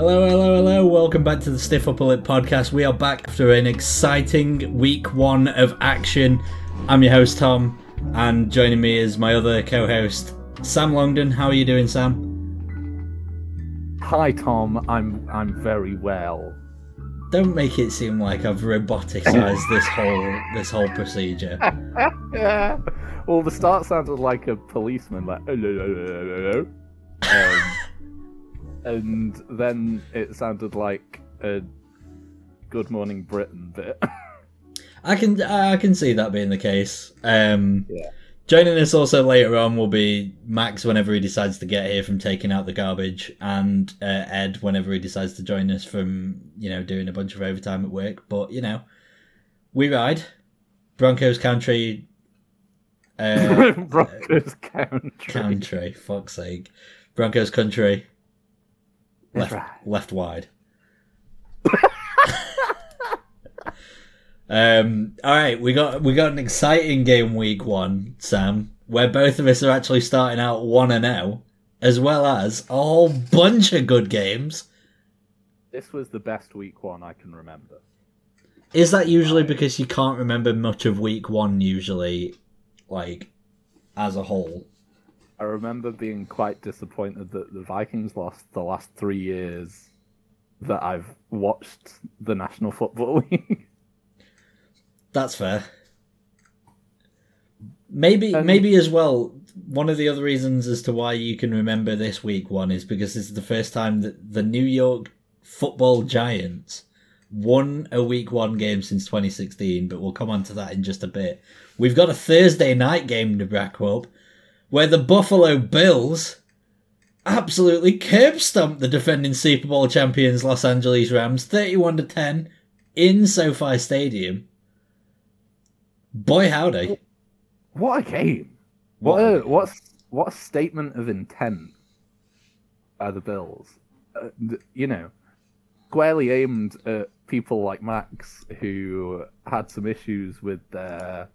Hello, hello, hello. Welcome back to the Stiff Upper Lip podcast. We are back after an exciting week one of action. I'm your host, Tom, and joining me is my other co host, Sam Longdon. How are you doing, Sam? Hi, Tom. I'm I'm very well. Don't make it seem like I've roboticized this whole this whole procedure. Well, the start sounded like a policeman, like hello, hello, hello. Um, and then it sounded like a Good Morning Britain bit. I can I can see that being the case. Um, Yeah. Joining us also later on will be Max whenever he decides to get here from taking out the garbage, and uh, Ed whenever he decides to join us from you know doing a bunch of overtime at work. But you know, we ride Broncos country. Uh, Broncos country. country, fuck's sake, Broncos country. That's Left, right. left wide. um. All right, we got we got an exciting game week one, Sam, where both of us are actually starting out one and zero, as well as a whole bunch of good games. This was the best week one I can remember. Is that usually because you can't remember much of week one? Usually, like as a whole. I remember being quite disappointed that the Vikings lost the last three years that I've watched the National Football League. That's fair. Maybe, Um, maybe as well. One of the other reasons as to why you can remember this week one is because this is the first time that the New York Football Giants won a week one game since 2016. But we'll come on to that in just a bit. We've got a Thursday night game to back up, where the Buffalo Bills absolutely curb stomped the defending Super Bowl champions Los Angeles Rams 31 to 10 in SoFi Stadium. Boy, howdy. What a game! What a what what a statement of intent by the Bills. Uh, you know, squarely aimed at people like Max who had some issues with their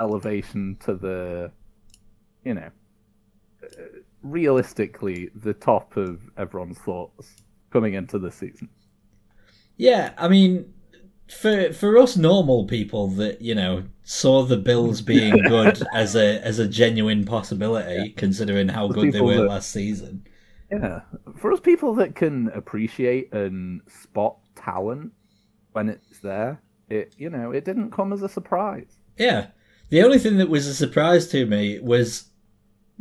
elevation to the, you know, realistically the top of everyone's thoughts coming into the season. Yeah, I mean, for for us normal people that you know saw the Bills being good as a as a genuine possibility, considering how For good they were that- last season. Yeah, for us people that can appreciate and spot talent when it's there, it you know it didn't come as a surprise. Yeah, the only thing that was a surprise to me was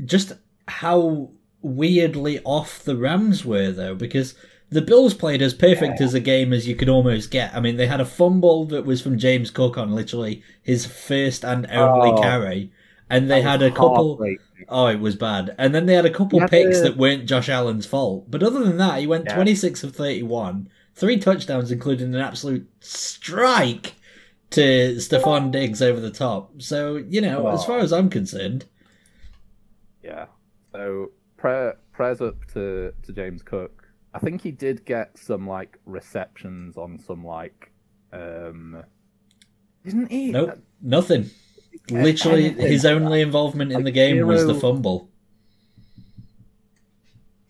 just how weirdly off the Rams were, though, because the Bills played as perfect as a game as you could almost get. I mean, they had a fumble that was from James Cook on literally his first and only Oh. carry, and they had a couple. Oh, it was bad. And then they had a couple Yeah, picks the- that weren't Josh Allen's fault. But other than that, he went Yeah. 26 of 31, three touchdowns, including an absolute strike to Stefon Diggs over the top. So, you know, as far as I'm concerned, Yeah. So prayer, prayers up to to James Cook. I think he did get some like receptions on some like, um, didn't he? nope, nothing. Literally, anything. his only involvement in Like the game was the fumble.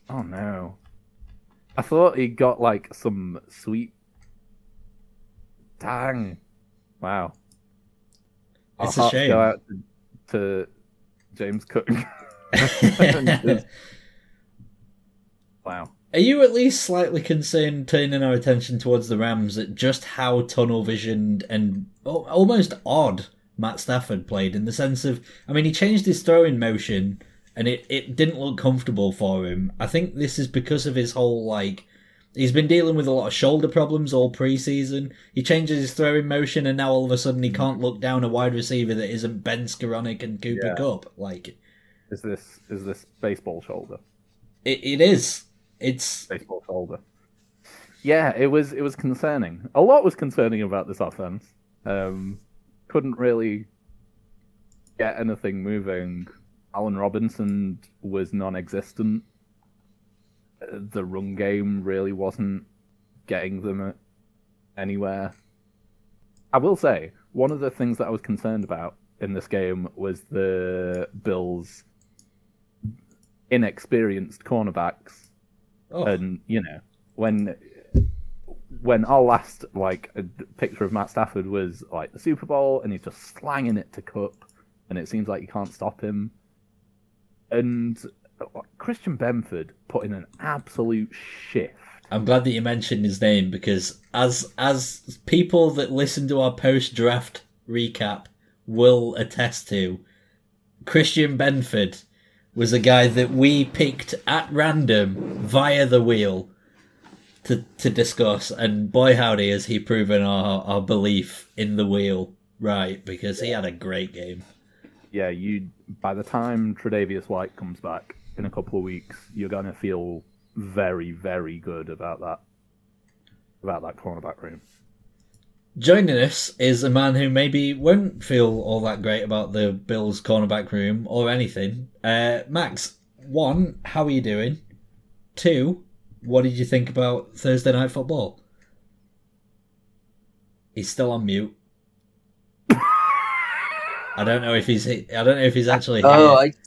Oh no. I thought he got like some sweet. Dang. Wow. It's a hearts shame. Go out to, to James Cook. wow. Are you at least slightly concerned, turning our attention towards the Rams, at just how tunnel visioned and almost odd Matt Stafford played? In the sense of, I mean, he changed his throwing motion and it, it didn't look comfortable for him. I think this is because of his whole, like, he's been dealing with a lot of shoulder problems all preseason. He changes his throwing motion and now all of a sudden he can't look down a wide receiver that isn't Ben Skowronek and Cooper Yeah. Kupp. Like, Is this is this baseball shoulder? it, it is. It's Baseball shoulder. Yeah, it was it was concerning. A lot was concerning about this offense. Um, couldn't really get anything moving. Allen Robinson was non-existent. The run game really wasn't getting them anywhere. I will say one of the things that I was concerned about in this game was the Bills' inexperienced cornerbacks oh, and you know when when our last like picture of Matt Stafford was like the Super Bowl, and he's just slanging it to Kupp, and it seems like you can't stop him. And Christian Benford put in an absolute shift. I'm glad that you mentioned his name because as as people that listen to our post draft recap will attest to, Christian Benford was a guy that we picked at random via the wheel to to discuss, and boy howdy has he proven our our belief in the wheel right because he had a great game. Yeah, you. By the time Tre'Davious White comes back in a couple of weeks, you're gonna feel very, very good about that about that cornerback room. Joining us is a man who maybe won't feel all that great about the Bills cornerback room or anything. Uh, Max, one, how are you doing? Two, what did you think about Thursday night football? He's still on mute. I don't know if he's. I don't know if he's actually. Oh, here. I,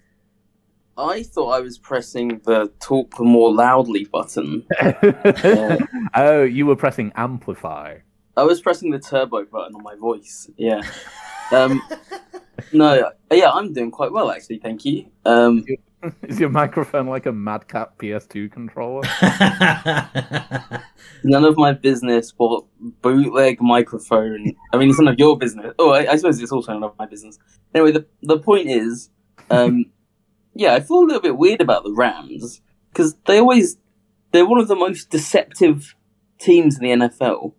I thought I was pressing the talk more loudly button. oh, you were pressing amplify. I was pressing the turbo button on my voice. Yeah. Um, no, yeah, I'm doing quite well actually. Thank you. Um, Is your microphone like a Mad Catz PS2 controller? none of my business what bootleg microphone. I mean, it's none of your business. Oh, I, I suppose it's also none of my business. Anyway, the the point is, um, yeah, I feel a little bit weird about the Rams because they always they're one of the most deceptive teams in the NFL,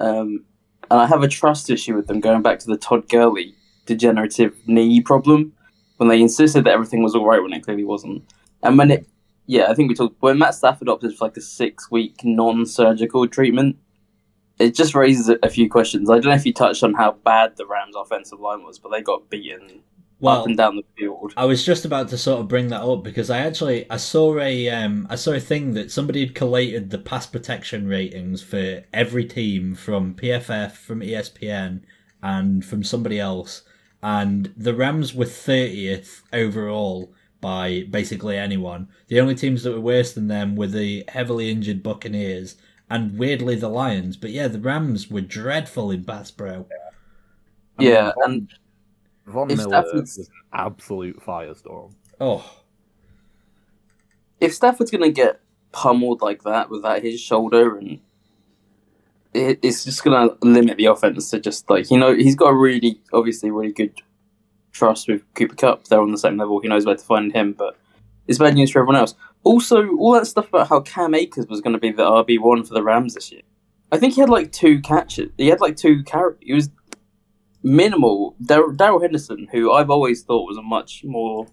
um, and I have a trust issue with them going back to the Todd Gurley degenerative knee problem when they insisted that everything was all right when it clearly wasn't, and when it yeah, I think we talked when Matt Stafford opted for like a six week non surgical treatment. It just raises a, a few questions. I don't know if you touched on how bad the Rams' offensive line was, but they got beaten well, up and down the field. I was just about to sort of bring that up because I actually I saw a um I saw a thing that somebody had collated the pass protection ratings for every team from PFF, from ESPN, and from somebody else, and the Rams were thirtieth overall by basically anyone. The only teams that were worse than them were the heavily injured Buccaneers and weirdly the Lions. But yeah, the Rams were dreadful in pass pro. Yeah, and Von if Miller Stafford's- was an absolute firestorm. Oh, if Stafford's going to get pummeled like that without his shoulder, and it, it's just going to limit the offense to just like you know he's got a really obviously really good trust with Cooper Kupp. They're on the same level. He knows where to find him, but it's bad news for everyone else. Also, all that stuff about how Cam Akers was going to be the RB one for the Rams this year. I think he had like two catches. He had like two carry. He was minimal. Darrell Henderson, who I've always thought was a much more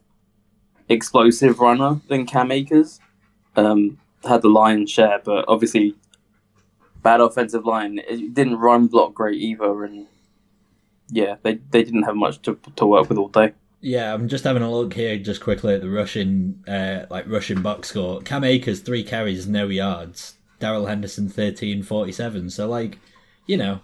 explosive runner than Cam Akers, um, had the lion's share, but obviously bad offensive line. It didn't run block great either, and yeah, they they didn't have much to to work with all day. Yeah, I'm just having a look here just quickly at the rushing uh, like rushing box score. Cam Akers three carries, no yards. Darrell Henderson thirteen forty seven. So like, you know,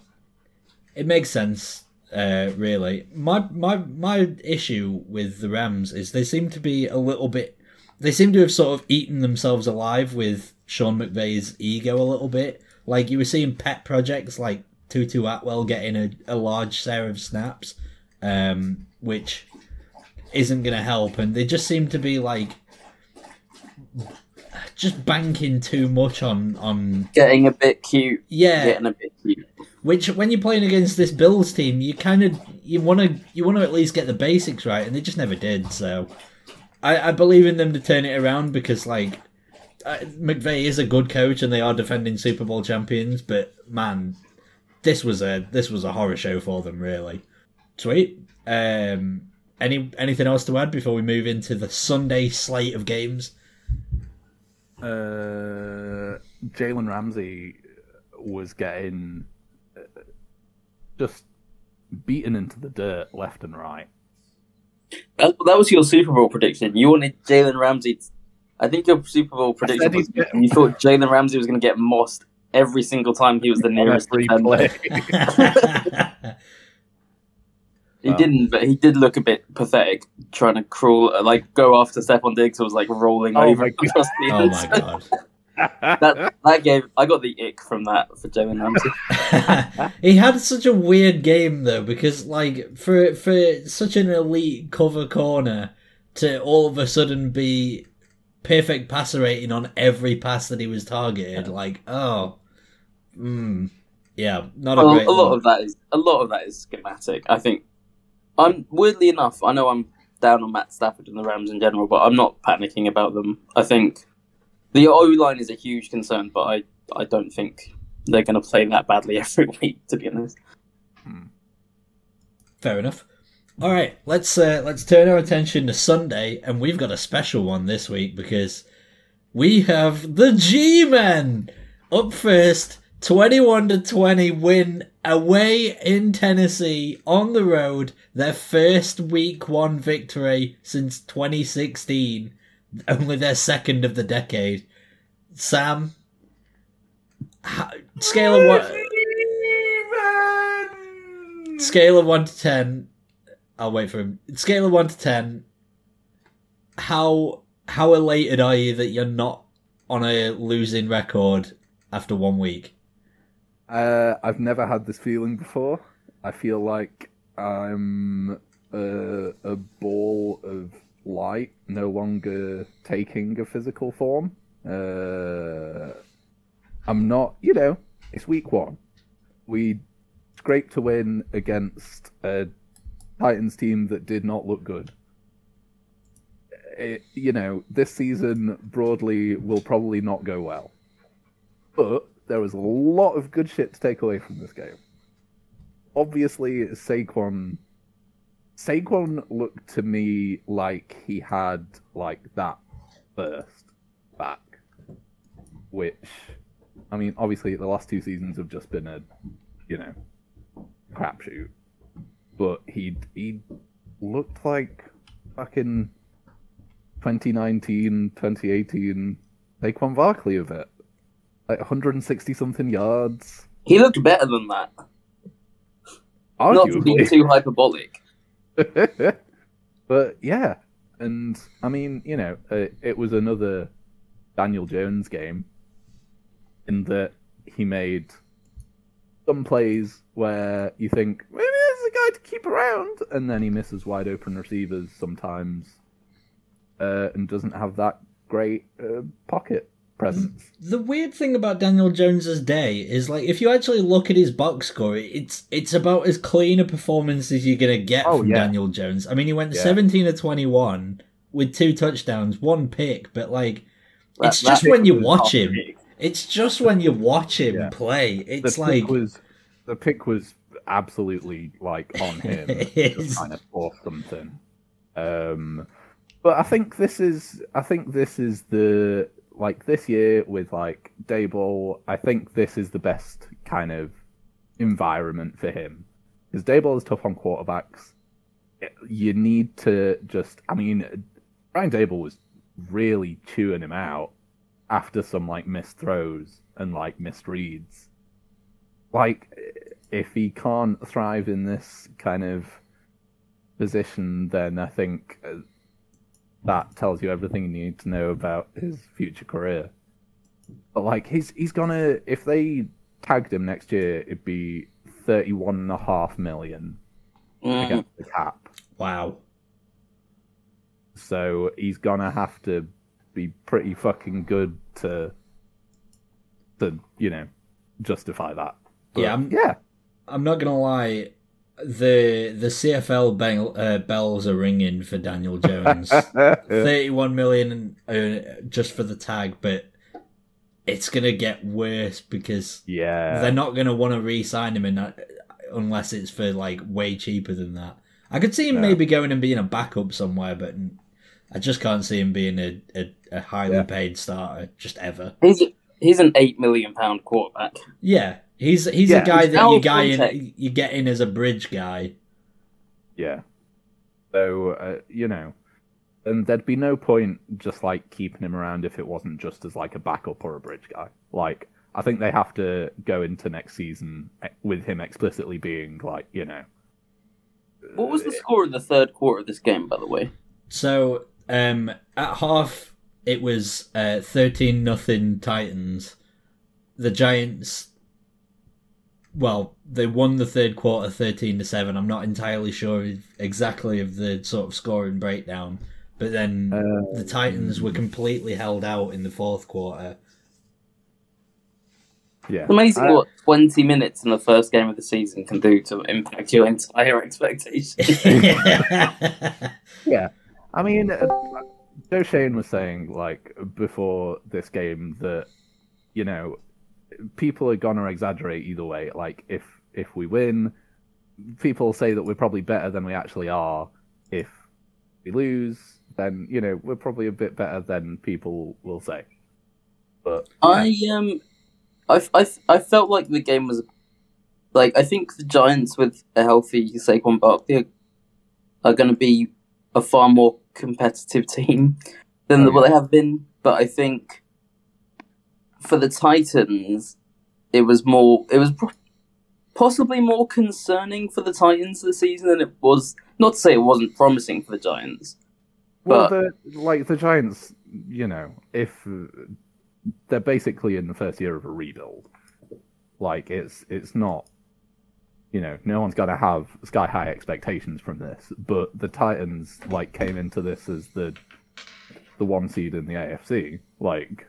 it makes sense. Uh, really, my my my issue with the Rams is they seem to be a little bit. They seem to have sort of eaten themselves alive with Sean McVay's ego a little bit. Like you were seeing pet projects like Tutu Atwell getting a, a large share of snaps, um, which isn't going to help, and they just seem to be like just banking too much on on Getting a bit cute. yeah. Getting a bit cute. Which when you're playing against this Bills team, you kind of you want to you want to at least get the basics right, and they just never did. So I, I believe in them to turn it around because like uh, McVay is a good coach and they are defending Super Bowl champions, but man, this was a this was a horror show for them really. Sweet. Um, any anything else to add before we move into the Sunday slate of games? Uh, Jalen Ramsey was getting uh, just beaten into the dirt left and right. That, that was your Super Bowl prediction. You wanted Jalen Ramsey. I think your Super Bowl prediction was he'd you thought Jalen Ramsey was going to get mossed every single time he was the nearest Every play. He Wow. didn't, but he did look a bit pathetic trying to crawl, uh, like go after Stefon Diggs. who Was like rolling Oh over my God. across the oh my god. that that gave I got the ick from that for Jalen Ramsey. he had such a weird game though because like for for such an elite cover corner to all of a sudden be perfect passer rating on every pass that he was targeted like oh mm, yeah not a Well, great a lot one. of that is a lot of that is schematic. I think I'm weirdly enough. I know I'm down on Matt Stafford and the Rams in general, but I'm not panicking about them. I think the O line is a huge concern, but I I don't think they're going to play that badly every week. To be honest, Fair enough. All right, let's uh, let's turn our attention to Sunday, and we've got a special one this week because we have the G-Men up first, twenty-one to twenty win away in Tennessee on the road, their first Week One victory since twenty sixteen, only their second of the decade. Sam, how, scale of one scale of one to ten. I'll wait for him. Scale of one to ten. How how elated are you that you're not on a losing record after one week? Uh, I've never had this feeling before. I feel like I'm a, a ball of light, no longer taking a physical form. Uh, I'm not, you know, it's week one. We scraped to win against a Titans team that did not look good. It, you know, this season broadly will probably not go well. But there was a lot of good shit to take away from this game. Obviously, Saquon Saquon looked to me like he had like that burst back, which I mean, obviously the last two seasons have just been a you know crapshoot, but he he looked like fucking 2019, 2018 Saquon Barkley of it like 160 something yards. he looked better than that. Not to be Arguably. too hyperbolic. but yeah, and I mean, you know, uh, it was another Daniel Jones game in that he made some plays where you think maybe there's a guy to keep around, and then he misses wide open receivers sometimes, uh, and doesn't have that great uh, pocket presence. The weird thing about Daniel Jones's day is like if you actually look at his box score, it's it's about as clean a performance as you're gonna get Oh, from yeah. Daniel Jones. I mean, he went Yeah. 17 to 21 with two touchdowns, one pick, but like That- it's that just when you watch him. It's just when you watch him Yeah. play. The It's pick like was the pick was absolutely like on him. Just to force something. Um, but I think this is I think this is the like this year with like Daboll. I think this is the best kind of environment for him because Daboll is tough on quarterbacks. You need to just. I mean, Brian Daboll was really chewing him out after some like missed throws and like missed reads. Like, if he can't thrive in this kind of position, then I think uh, that tells you everything you need to know about his future career. But like, he's he's gonna if they tagged him next year, it'd be thirty-one and a half million Mm. against the cap. wow. So he's gonna have to be pretty fucking good to to you know justify that. But, Yeah, I'm- yeah. I'm not gonna lie. The the CFL bell, uh, bells are ringing for Daniel Jones. 31 million uh, just for the tag, but it's gonna get worse because yeah. they're not gonna want to re-sign him in that, unless it's for like way cheaper than that. I could see him Yeah. maybe going and being a backup somewhere, but I just can't see him being a, a, a highly Yeah. paid starter just ever. He's he's an eight million pound quarterback. Yeah, he's he's Yeah, a guy that you guy in, you get in as a bridge guy. Yeah. So uh, you know, and there'd be no point just like keeping him around if it wasn't just as like a backup or a bridge guy. Like I think they have to go into next season eh, with him explicitly being like, you know, What was the score of the third quarter of this game, by the way? So um, at half, it was uh, thirteen nothing Titans. The Giants, well, they won the third quarter thirteen to seven. I'm not entirely sure exactly of the sort of scoring breakdown, but then Uh, the Titans were completely held out in the fourth quarter. Yeah, It's amazing I- what 20 minutes in the first game of the season can do to impact your entire expectations. Yeah, I mean, uh, Joe Schoen was saying like before this game that you know people are gonna exaggerate either way. Like if if we win, people say that we're probably better than we actually are. If we lose, then you know we're probably a bit better than people will say. But I um, I, I, I felt like the game was like I think the Giants with a healthy Saquon Barkley are, are going to be a far more competitive team than Oh, what they have been. But I think for the Titans, it was more. It was possibly more concerning for the Titans this season than it was. Not to say it wasn't promising for the Giants. Well, But- the, like the Giants, you know, if they're basically in the first year of a rebuild, like it's it's not, you know, no one's gonna have sky high expectations from this. But the Titans like came into this as the the one seed in the AFC, like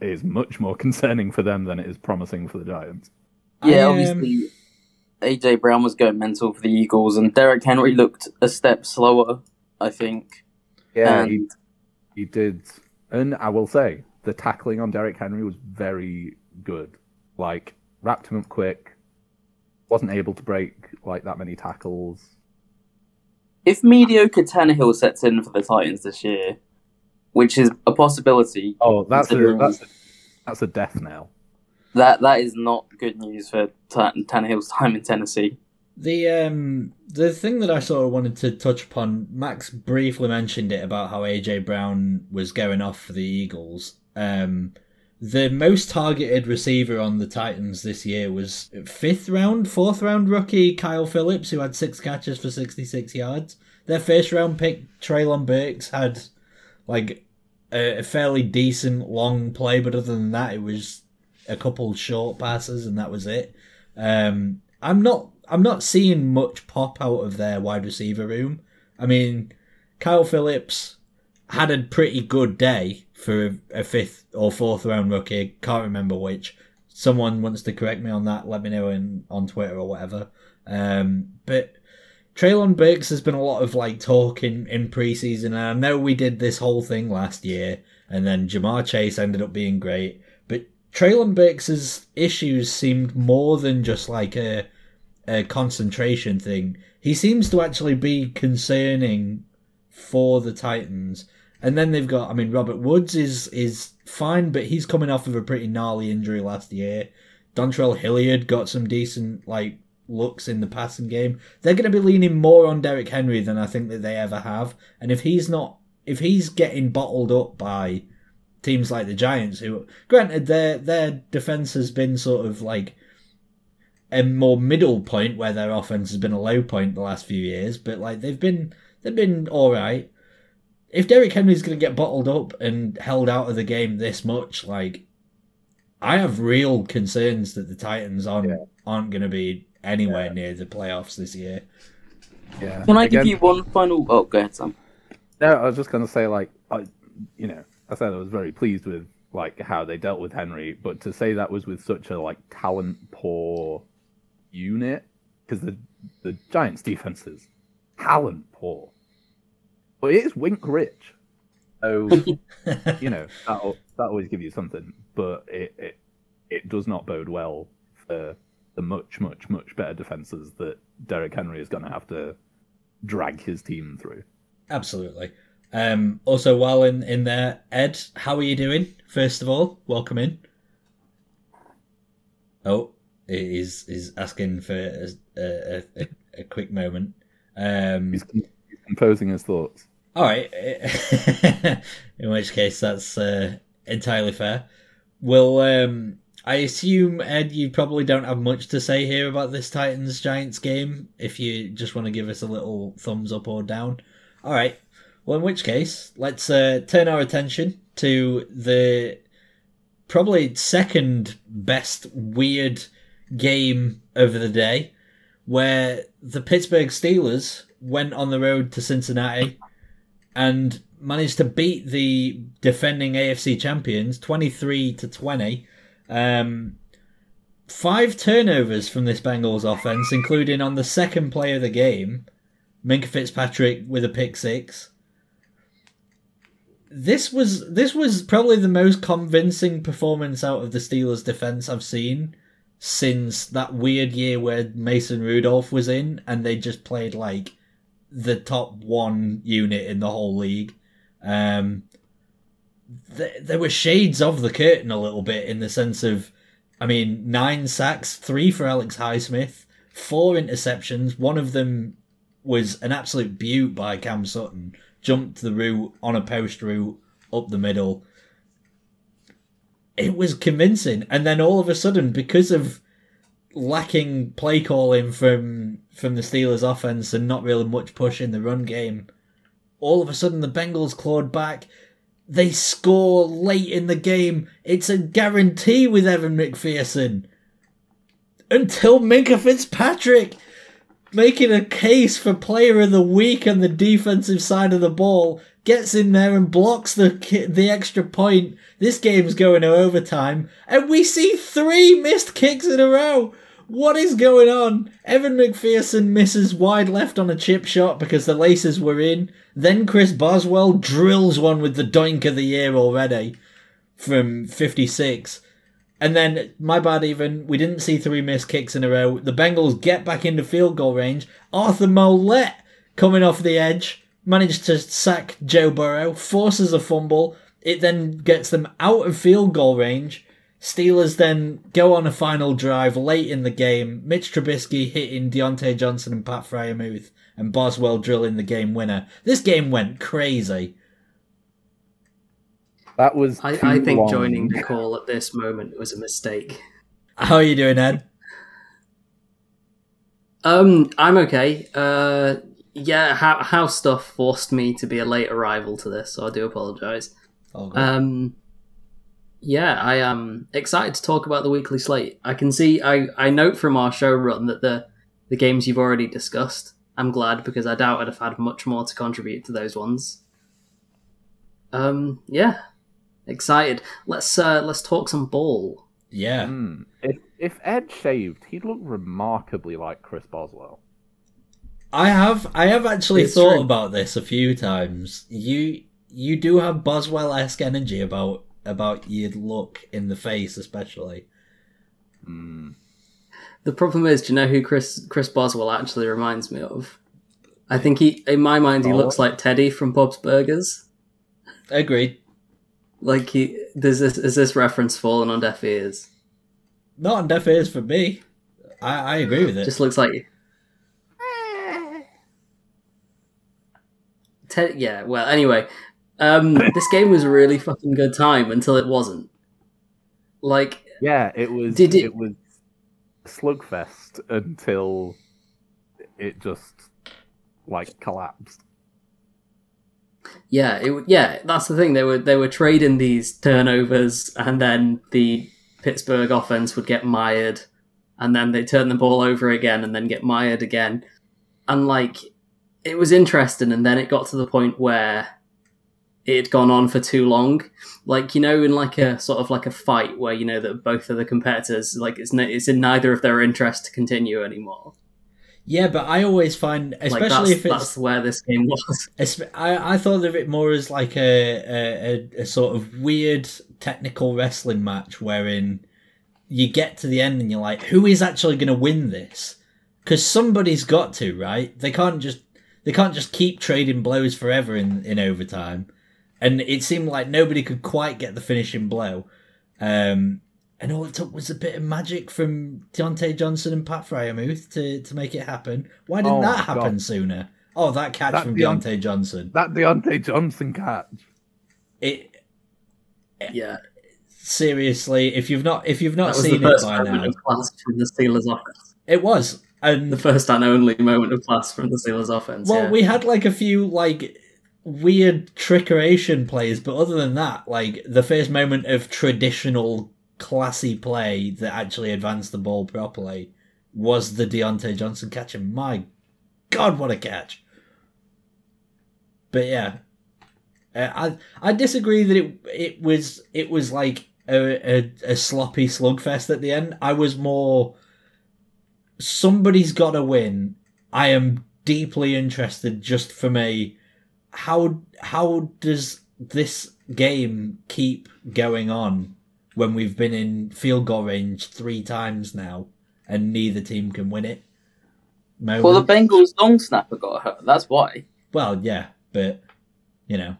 is much more concerning for them than it is promising for the Giants. Yeah, um, obviously, AJ Brown was going mental for the Eagles, and Derrick Henry looked a step slower. I think. Yeah, And- he, he did. And I will say, the tackling on Derrick Henry was very good. Like, wrapped him up quick. Wasn't able to break, like, that many tackles. If mediocre Tannehill sets in for the Titans this year, which is a possibility, Oh, that's a, that's, a, that's a death knell. that that is not good news for Ta- Tannehill's time in Tennessee. The um the thing that I sort of wanted to touch upon, Max briefly mentioned it about how AJ Brown was going off for the Eagles. Um the most targeted receiver on the Titans this year was fifth round, fourth round rookie Kyle Phillips, who had six catches for sixty six yards. Their first round pick, Treylon Burks, had like a, a fairly decent long play, but other than that, it was a couple short passes, and that was it. Um, I'm not I'm not seeing much pop out of their wide receiver room. I mean, Kyle Phillips had a pretty good day for a, fifth or fourth round rookie. Can't remember which. Someone wants to correct me on that. Let me know in on Twitter or whatever. Um, but Treylon Burks has been a lot of like talk in, in preseason, and I know we did this whole thing last year, and then Ja'Marr Chase ended up being great. But Treylon Burks's issues seemed more than just like a a concentration thing. He seems to actually be concerning for the Titans. And then they've got, I mean, Robert Woods is is fine, but he's coming off of a pretty gnarly injury last year. Dontrell Hilliard got some decent like looks in the passing game. They're going to be leaning more on Derrick Henry than I think that they ever have. And if he's not, if he's getting bottled up by teams like the Giants, who, granted, their their defense has been sort of like a more middle point where their offense has been a low point the last few years, but like they've been they've been all right. If Derrick Henry's going to get bottled up and held out of the game this much, like I have real concerns that the Titans aren't Yeah. aren't going to be anywhere near the playoffs this year. Yeah. Can I Again- give you one final? Oh, go ahead, Sam. No, I was just going to say, like, I, you know, I said I was very pleased with like how they dealt with Henry, but to say that was with such a like talent poor unit, because the the Giants' defense is talent poor, but it is wink rich. So you know that that always give you something, but it, it it does not bode well for the much much much better defenses that Derrick Henry is going to have to drag his team through. Absolutely. Um, also, while in, in there, Ed, how are you doing? First of all, welcome in. Oh, he's he's asking for a, a, a, a quick moment. Um, He's, he's composing his thoughts. all right. in which case, that's uh, entirely fair. Well, um, I assume Ed, you probably don't have much to say here about this Titans Giants game. If you just want to give us a little thumbs up or down, all right. Well, in which case, let's uh, turn our attention to the probably second best weird game of the day, where the Pittsburgh Steelers went on the road to Cincinnati and managed to beat the defending AFC champions 23 to 20. Um, five turnovers from this Bengals offense, including on the second play of the game, Minkah Fitzpatrick with a pick six. This was this was probably the most convincing performance out of the Steelers defense I've seen since that weird year where Mason Rudolph was in and they just played like the top one unit in the whole league. Um, th- there were shades of the curtain a little bit in the sense of, I mean, nine sacks, three for Alex Highsmith, four interceptions. One of them was an absolute beaut by Cam Sutton. Jumped the route on a post route up the middle. It was convincing, and then all of a sudden, because of lacking play calling from from the Steelers offense and not really much push in the run game, all of a sudden the Bengals clawed back. They score late in the game. It's a guarantee with Evan McPherson. Until Minkah Fitzpatrick making a case for player of the week on the defensive side of the ball gets in there and blocks the the extra point. This game's going to overtime, and we see three missed kicks in a row. What is going on? Evan McPherson misses wide left on a chip shot because the laces were in. Then Chris Boswell drills one with the doink of the year already from 56. And then, my bad even, we didn't see three missed kicks in a row. The Bengals get back into field goal range. Arthur Maulet coming off the edge managed to sack Joe Burrow, forces a fumble. It then gets them out of field goal range. Steelers then go on a final drive late in the game. Mitch Trubisky hitting Diontae Johnson and Pat Freiermuth, and Boswell drilling the game winner. This game went crazy. That was. I, too I think long. joining the call at this moment was a mistake. How are you doing, Ed? Um, I'm okay. Uh, yeah, how how stuff forced me to be a late arrival to this, so I do apologise. Oh. Um, yeah, I am excited to talk about the weekly slate. I can see, I, I note from our show run that the the games you've already discussed. I'm glad because I doubt I'd have had much more to contribute to those ones. Um, yeah, excited. Let's uh, let's talk some ball. yeah. Hmm. If if Ed shaved, he'd look remarkably like Chris Boswell. I have I have actually It's thought true. about this a few times. You you do have Boswell esque energy about about your look in the face, especially. Hmm. The problem is, do you know who Chris Chris Boswell actually reminds me of? I think he, in my mind, he Oh. looks like Teddy from Bob's Burgers. Agreed. Like he, there's this is this reference fallen on deaf ears? Not on deaf ears for me. I, I agree with it. Just looks like Ted. Yeah. Well, anyway, um, this game was a really fucking good time until it wasn't. Like, Yeah, it was. Did it- it was slugfest until it just like collapsed. yeah, it yeah. That's the thing. They were they were trading these turnovers, and then the Pittsburgh offense would get mired, and then they turn the ball over again, and then get mired again, and like it was interesting. And then it got to the point where it had gone on for too long. Like you know, in like a sort of like a fight where you know that both of the competitors like it's n- it's in neither of their interest to continue anymore. yeah, but I always find, Like especially that's, if it's, that's where this game was. I, I thought of it more as like a, a, a, a sort of weird technical wrestling match wherein you get to the end and you're like, who is actually going to win this? Because somebody's got to, right? They can't just they can't just keep trading blows forever in in overtime. And it seemed like nobody could quite get the finishing blow. Um, and all it took was a bit of magic from Diontae Johnson and Pat Freiermuth to, to make it happen. Why didn't Oh that happen God. sooner? Oh, that catch That from Deont- Diontae Johnson. That Diontae Johnson catch. It Yeah, seriously, if you've not if you've that not was the seen it by now, of class from the Steelers offense. it was. And The first and only moment of class from the Steelers offense. Well, yeah. we had like a few like weird trickeration plays, but other than that, like the first moment of traditional classy play that actually advanced the ball properly was the Diontae Johnson catch, and my God, what a catch! But yeah, uh, I I disagree that it it was it was like a, a, a sloppy slugfest at the end. I was more somebody's got to win. I am deeply interested just from a how how does this game keep going on when we've been in field goal range three times now and neither team can win it? Moment. Well, the Bengals long snapper got hurt. That's why. Well, yeah, but you know,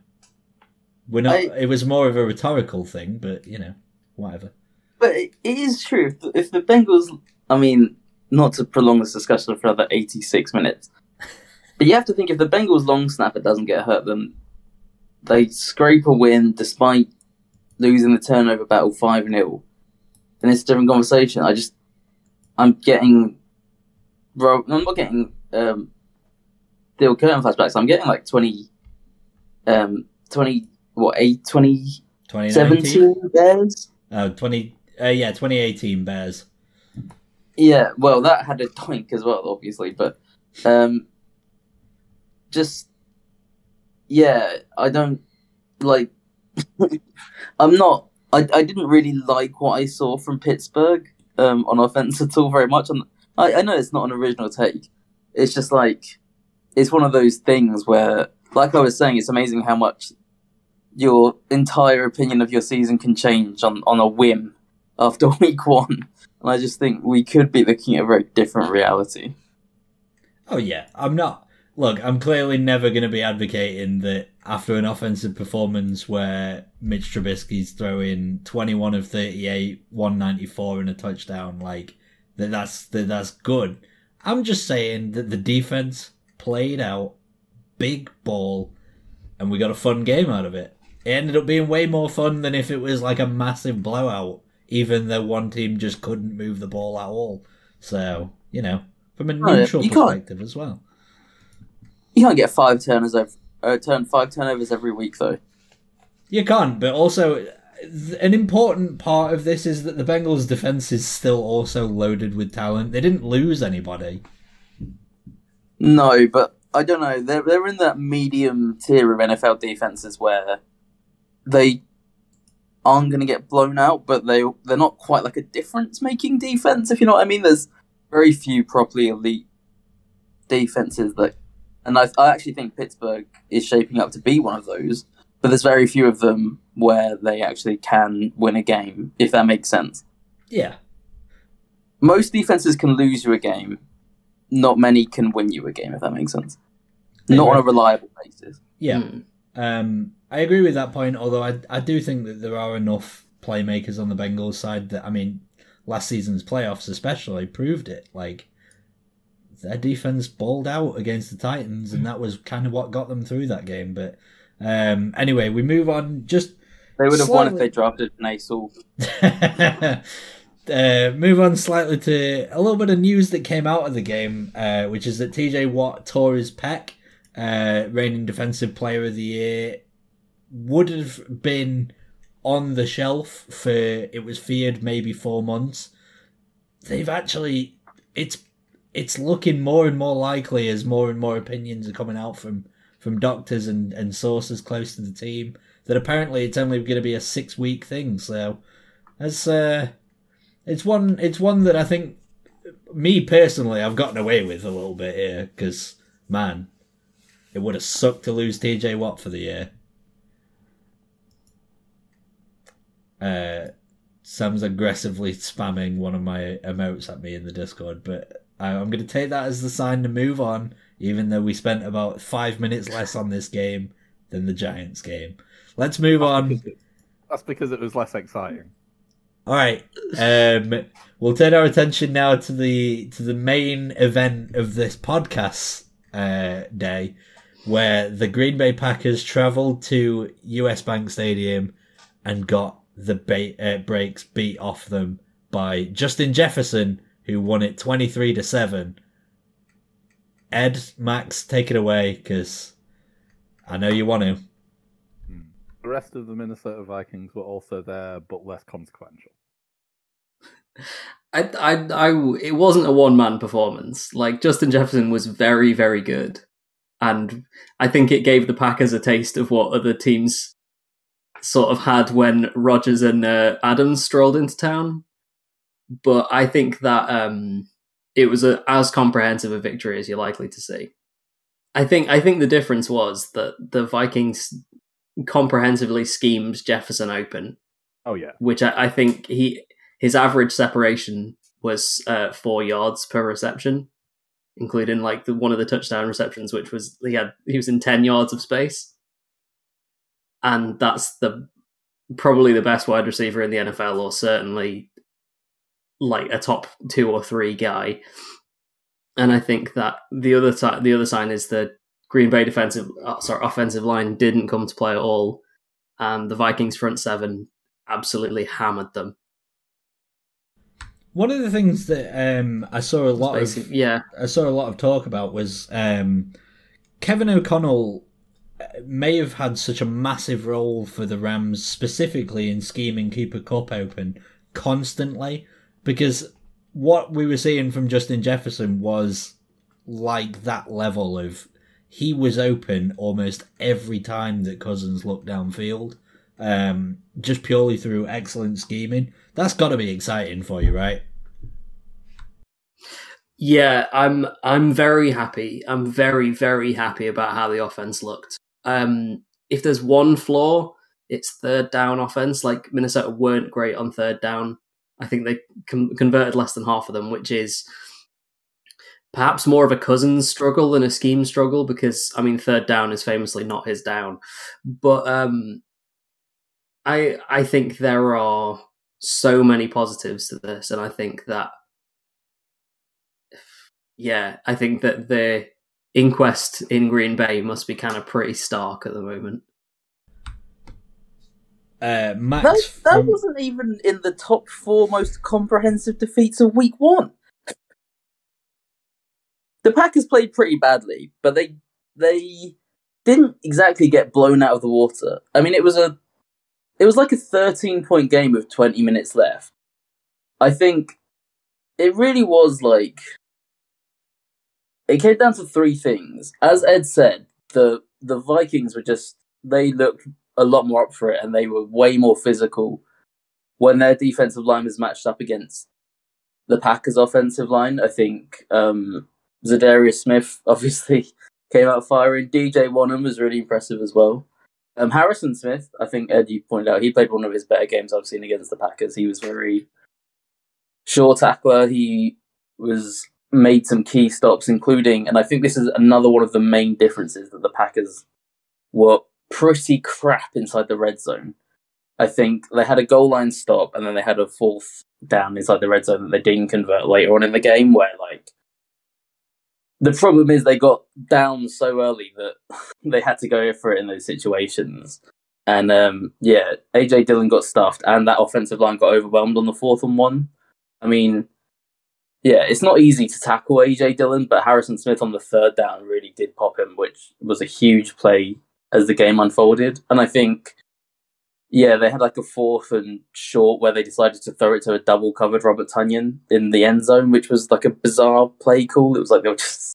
we're not. I- it was more of a rhetorical thing, but you know, whatever. But it, it is true. If the, if the Bengals, I mean, not to prolong this discussion for another 86 minutes, but you have to think if the Bengals long snapper doesn't get hurt, then they scrape a win despite losing the turnover battle 5 0. And it's a different conversation. I just, I'm getting, bro, I'm not getting, um, Steel Curtain flashbacks. I'm getting like 20, um, 20, what, 8, 20, 2019? 17 Bears? Oh, 20, uh, yeah, 2018 Bears. Yeah, well, that had a doink as well, obviously, but um, just yeah, I don't like. I'm not. I I didn't really like what I saw from Pittsburgh um, on offense at all very much. And I I know it's not an original take. It's just like it's one of those things where, like I was saying, it's amazing how much your entire opinion of your season can change on on a whim after week one. And I just think we could be looking at a very different reality. Oh yeah, I'm not. Look, I'm clearly never going to be advocating that after an offensive performance where Mitch Trubisky's throwing 21 of 38, 194 and a touchdown, like that that's that that's good. I'm just saying that the defense played out big ball and we got a fun game out of it. It ended up being way more fun than if it was like a massive blowout, even though one team just couldn't move the ball at all. So, you know, from a Oh, yeah, neutral perspective as well. You can't get five turners over, uh, turn five turnovers every week though. You can't, but also an important part of this is that the Bengals' defense is still also loaded with talent. They didn't lose anybody. No, but I don't know. They're they're in that medium tier of NFL defenses where they aren't going to get blown out, but they they're not quite like a difference making defense. If you know what I mean. There's very few properly elite defenses that, and I I actually think Pittsburgh is shaping up to be one of those. But there's very few of them where they actually can win a game, if that makes sense. Yeah, Most defenses can lose you a game. Not many can win you a game, if that makes sense. Not on a reliable basis. yeah. Hmm. Um, I agree with that point. Although I I do think that there are enough playmakers on the Bengals side that I mean, last season's playoffs especially proved it. Like their defense balled out against the Titans, and that was kind of what got them through that game. But um, anyway, we move on. Just They would have won if they drafted Nasal. uh, move on slightly to a little bit of news that came out of the game, uh, which is that TJ Watt tore his pec, uh, reigning defensive player of the year, would have been on the shelf for it was feared maybe four months. They've actually it's it's looking more and more likely as more and more opinions are coming out from from doctors and, and sources close to the team that apparently it's only going to be a six week thing. So that's uh, it's one it's one that I think me personally I've gotten away with a little bit here because man, it would have sucked to lose TJ Watt for the year. Uh, Sam's aggressively spamming one of my emotes at me in the Discord, but I'm going to take that as the sign to move on, even though we spent about five minutes less on this game than the Giants game. Let's move on. That's because it was less exciting. All right. Um, we'll turn our attention now to the to the main event of this podcast uh, day, where the Green Bay Packers travelled to US Bank Stadium and got the ba- uh, breaks beat off them by Justin Jefferson, who won it twenty three to seven. Ed, Max, take it away because I know you want to. The rest of the Minnesota Vikings were also there, but less consequential. I, I, I, it wasn't a one man performance. Like Justin Jefferson was very, very good, and I think it gave the Packers a taste of what other teams sort of had when Rodgers and uh, Adams strolled into town. But I think that um, it was a, as comprehensive a victory as you're likely to see. I think I think the difference was that the Vikings comprehensively schemed Jefferson open. Oh yeah, which I, I think he his average separation was uh, four yards per reception, including like the one of the touchdown receptions, which was he had he was in ten yards of space, and that's the probably the best wide receiver in the NFL, or certainly like a top two or three guy. And I think that the other side, the other sign is the Green Bay defensive, uh, sorry, offensive line didn't come to play at all, and the Vikings front seven absolutely hammered them. One of the things that um, I saw a lot of, yeah, I saw a lot of talk about was um, Kevin O'Connell uh, may have had such a massive role for the Rams, specifically in scheming Cooper Kupp open constantly, because what we were seeing from Justin Jefferson was like that level of he was open almost every time that Cousins looked downfield, um, just purely through excellent scheming. That's got to be exciting for you, right? Yeah, I'm. I'm very happy. I'm very, very happy about how the offense looked. Um, if there's one flaw, it's third down offense. Like Minnesota weren't great on third down. I think they com- converted less than half of them, which is perhaps more of a Cousins struggle than a scheme struggle because I mean third down is famously not his down. But um I I think there are so many positives to this and I think that yeah, I think that the inquest in Green Bay must be kind of pretty stark at the moment. Uh, Max, that, that from... wasn't even in the top four most comprehensive defeats of Week One the Packers played pretty badly, but they they didn't exactly get blown out of the water. I mean, it was a it was like a 13 point game with 20 minutes left. I think it really was like it came down to three things. As Ed said, the the Vikings were just they looked a lot more up for it and they were way more physical when their defensive line was matched up against the Packers offensive line. I think um, Za'Darius Smith obviously came out firing. DJ Wonnum was really impressive as well. Um, Harrison Smith, I think Ed, you pointed out, he played one of his better games I've seen against the Packers. He was very short tackler. He was made some key stops, including, and I think this is another one of the main differences that the Packers were pretty crap inside the red zone. I think they had a goal line stop and then they had a fourth down inside the red zone that they didn't convert later on in the game where like the problem is they got down so early that they had to go for it in those situations. And um, yeah, AJ Dillon got stuffed, and that offensive line got overwhelmed on the fourth and one. I mean, yeah, it's not easy to tackle AJ Dillon, but Harrison Smith on the third down really did pop him, which was a huge play as the game unfolded. And I think, yeah, they had like a fourth and short where they decided to throw it to a double covered Robert Tonyan in the end zone, which was like a bizarre play call. It was like they were just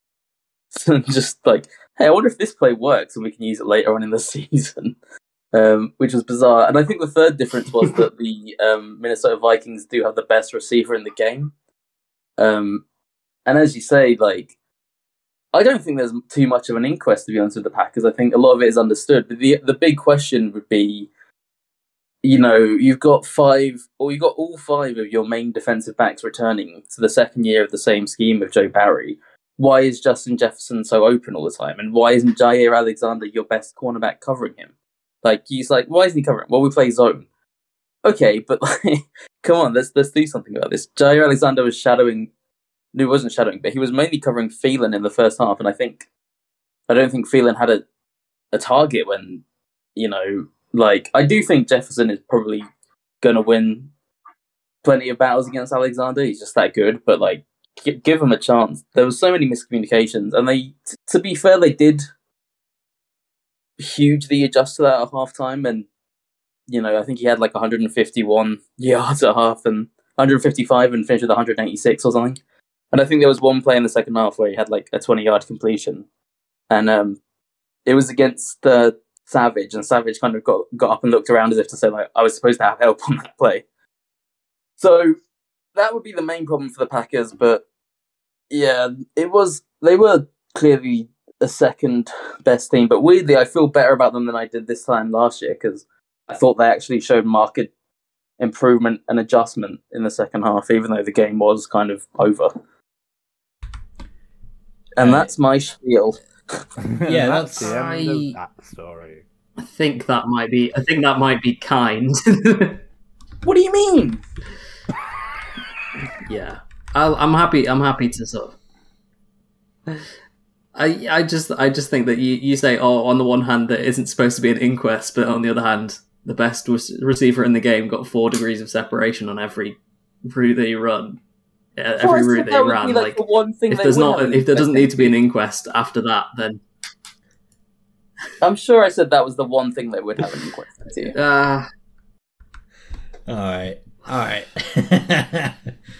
just like, hey, I wonder if this play works and we can use it later on in the season. Um, which was bizarre. And I think the third difference was that the um, Minnesota Vikings do have the best receiver in the game. Um, and as you say, like, I don't think there's too much of an inquest to be honest with the Packers. I think a lot of it is understood. But the the big question would be, you know, you've got five, or you've got all five of your main defensive backs returning to the second year of the same scheme of Joe Barry why is Justin Jefferson so open all the time? And why isn't Jaire Alexander your best cornerback covering him? Like he's like, why isn't he covering? Well, we play zone. Okay, but like, come on, let's let's do something about this. Jaire Alexander was shadowing. He wasn't shadowing, but he was mainly covering Thielen in the first half, and I think I don't think Thielen had a a target when you know, like I do think Jefferson is probably going to win plenty of battles against Alexander. He's just that good, but like give him a chance. There was so many miscommunications, and they, t- to be fair, they did. hugely adjust to that at halftime, and you know, I think he had like 151 yards at half and 155 and finished with 186 or something. And I think there was one play in the second half where he had like a 20 yard completion, and um, it was against Savage, and Savage kind of got got up and looked around as if to say like I was supposed to have help on that play. So that would be the main problem for the Packers, but yeah, it was they were clearly a second best team, but weirdly I feel better about them than I did this time last year because I thought they actually showed marked improvement and adjustment in the second half, even though the game was kind of over. And Uh, that's my spiel. Yeah, that's, that's- the end I- of that story. I think that might be. I think that might be kind. What do you mean? yeah, I'll, I'm happy. I'm happy to sort of. I I just I just think that you you say oh on the one hand that isn't supposed to be an inquest, but on the other hand the best receiver in the game got four degrees of separation on every route that he run. Uh, So every said route that he ran. be, Like the one thing if there's not an if there doesn't need to be an inquest after that, then I'm sure I said that was the one thing they would have an inquest into. uh, All right, all right.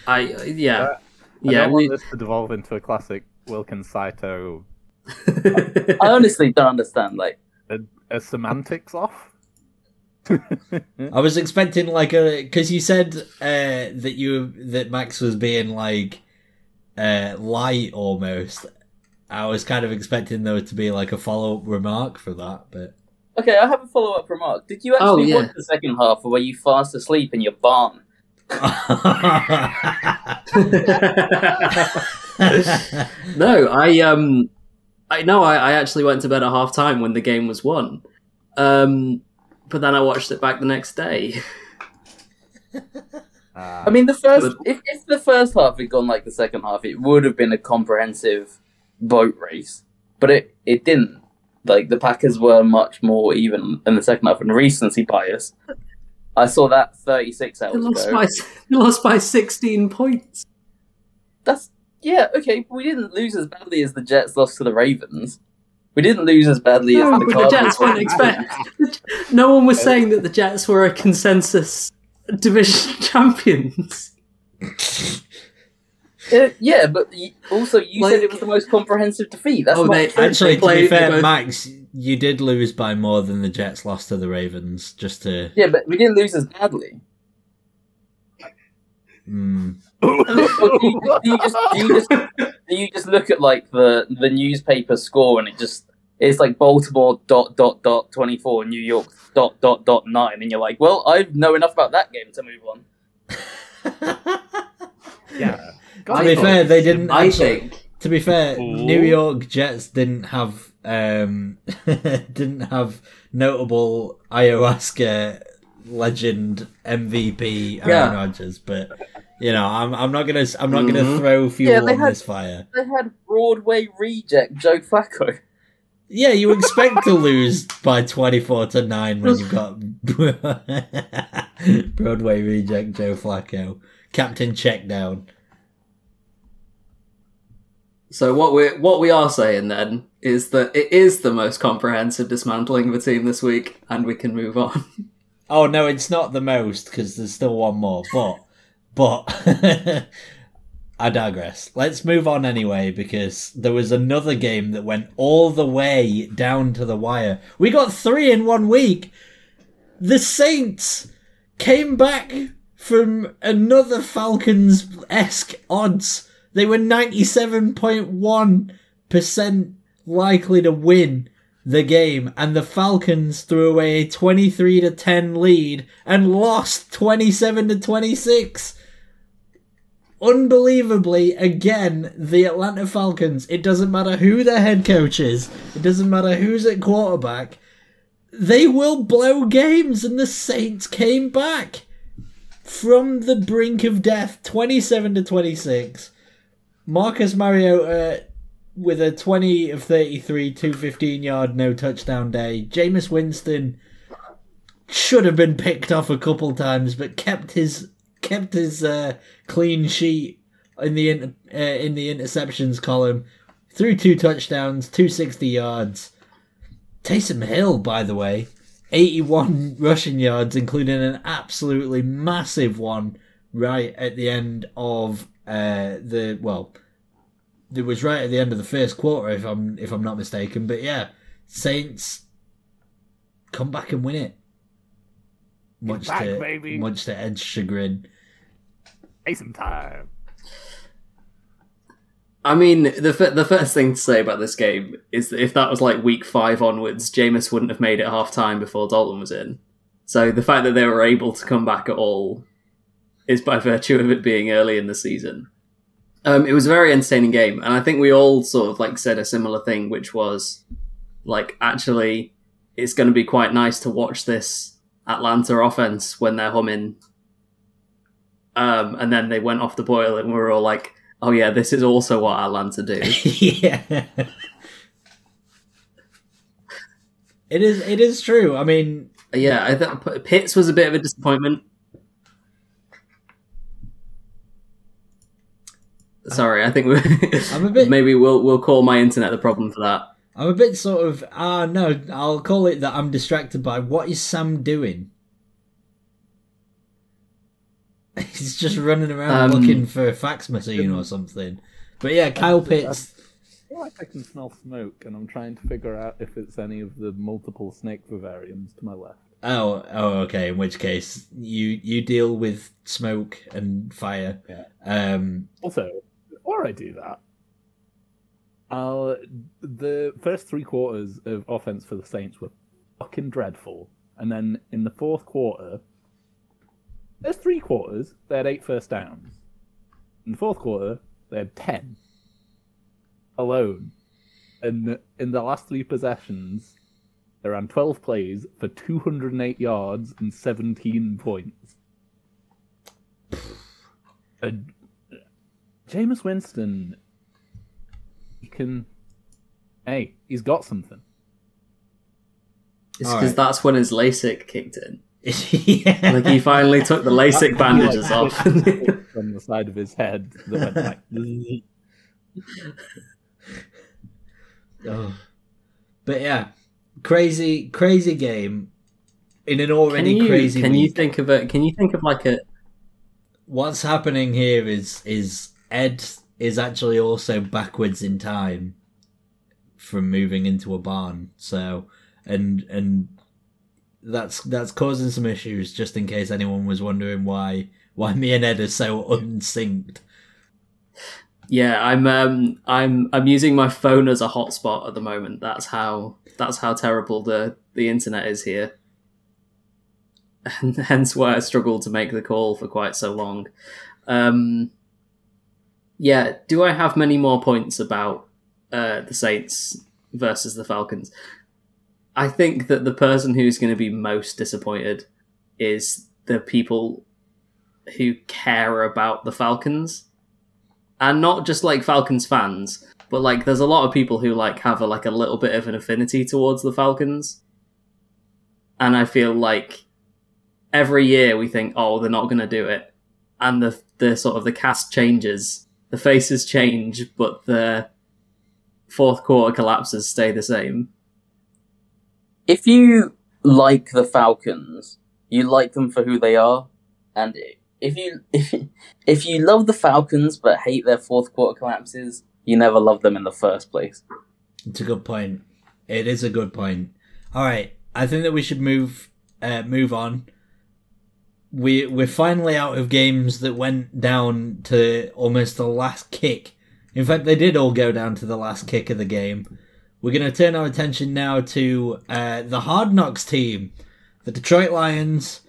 I yeah Uh, I yeah. don't we- want this to devolve into a classic Wilkins Saito, I honestly don't understand. Like, a semantics off. I was expecting like a because you said uh, that you that Max was being like uh, light almost. I was kind of expecting there to be like a follow up remark for that, but okay, I have a follow up remark. Did you Oh, actually yeah. watch the second half, or were you fast asleep in your barn? no, I um, I no, I, I actually went to bed at half time when the game was won. Um, but then I watched it back the next day. Uh, I mean, the first if, if the first half had gone like the second half, it would have been a comprehensive boat race, but it it didn't. Like the Packers were much more even in the second half, and recency bias. I saw that 36 They hours lost ago. by they lost by sixteen points. That's yeah, okay. We didn't lose as badly as the Jets lost to the Ravens. We didn't lose as badly No, as the the Jets weren't expect. No one was saying that the Jets were a consensus division champions. Uh, yeah, but also you Like- said it was the most comprehensive defeat. That's Oh, they- actually, to played- be fair, both- Max, you did lose by more than the Jets lost to the Ravens. Just to Yeah, but we didn't lose as badly. mm, do, you, do you just do you just do you just look at like the the newspaper score and it just it's like Baltimore dot dot dot twenty four, New York dot dot dot nine, and you're like, well, I know enough about that game to move on. yeah. to be fair, they didn't. I actually- think To be fair, Ooh. New York Jets didn't have um didn't have notable ayahuasca legend MVP Aaron Yeah. Rodgers, but you know, I'm I'm not gonna I'm not gonna Mhm. throw fuel Yeah, on had- this fire. They had Broadway reject Joe Flacco. Yeah, you expect to lose by twenty four to nine when you've got Broadway reject Joe Flacco, Captain Check Down. so. What we what we are saying then is that it is the most comprehensive dismantling of a team this week, and we can move on. Oh no, it's not the most because there's still one more. But but I digress. Let's move on anyway because there was another game that went all the way down to the wire. We got three in one week. The Saints came back from another Falcons esque odds. They were ninety seven point one percent likely to win the game and the Falcons threw away a 23 to 10 lead and lost 27 to 26. Unbelievably, again, the Atlanta Falcons, it doesn't matter who their head coach is, it doesn't matter who's at quarterback, they will blow games and the Saints came back from the brink of death 27 to 26. Marcus Mariota with a 20 of 33, 215 yard, no touchdown day. Jameis Winston should have been picked off a couple times, but kept his kept his uh, clean sheet in the inter- uh, in the interceptions column. Threw two touchdowns, 260 yards. Taysom Hill, by the way, 81 rushing yards, including an absolutely massive one right at the end of uh, the well, it was right at the end of the first quarter, if I'm if I'm not mistaken. But yeah, Saints come back and win it. Much back, to baby. much to Ed's chagrin. Hey, time. I mean, the f- the first thing to say about this game is that if that was like week five onwards, Jameis wouldn't have made it half time before Dalton was in. So the fact that they were able to come back at all is by virtue of it being early in the season. Um, it was a very entertaining game, and I think we all sort of like said a similar thing, which was like actually it's going to be quite nice to watch this Atlanta offense when they're humming. Um, and then they went off the boil, and we were all like, "Oh yeah, this is also what Atlanta do." yeah. It is. It is true. I mean, yeah, I Pitts was a bit of a disappointment. Sorry, I think we I'm a bit- maybe we'll we'll call my internet the problem for that. I'm a bit sort of. Ah, no. I'll call it that. I'm distracted by what is Sam doing. He's just running around Um, looking for a fax machine or something. But yeah, Kyle Pitts. I feel like I can smell smoke, and I'm trying to figure out if it's any of the multiple snake vivariums to my left. Oh, oh, okay. In which case, you you deal with smoke and fire. Yeah. Um. Also, before I do that, uh, the first three quarters of offense for the Saints were fucking dreadful, and then in the fourth quarter, there's three quarters they had eight first downs. In the fourth quarter, they had ten alone, and in the last three possessions, they ran 12 plays for 208 yards and 17 points. And Jameis Winston, he can. Hey, he's got something. It's because right. that's when his LASIK kicked in. yeah. Like he finally took the LASIK bandages Like, off. from the side of his head that went like. Oh. But yeah, crazy, crazy game in an can already you crazy. can you think of a can you think of like a What's happening here is is Ed is actually also backwards in time from moving into a barn. So and and that's that's causing some issues. Just in case anyone was wondering why why me and Ed are so unsynced. Yeah, I'm um I'm I'm using my phone as a hotspot at the moment. That's how that's how terrible the the internet is here. And hence why I struggled to make the call for quite so long. Um yeah, do I have many more points about uh the Saints versus the Falcons? I think that the person who's going to be most disappointed is the people who care about the Falcons. And not just like Falcons fans, but like there's a lot of people who like have a, like a little bit of an affinity towards the Falcons, and I feel like every year we think, oh, they're not going to do it, and the the sort of the cast changes, the faces change, but the fourth quarter collapses stay the same. If you like the Falcons, you like them for who they are, and if you if if you love the Falcons but hate their fourth quarter collapses, you never loved them in the first place. It's a good point. It is a good point. All right, I think that we should move uh, move on. We we're finally out of games that went down to almost the last kick. In fact, they did all go down to the last kick of the game. We're going to turn our attention now to uh, the Hard Knocks team. The Detroit Lions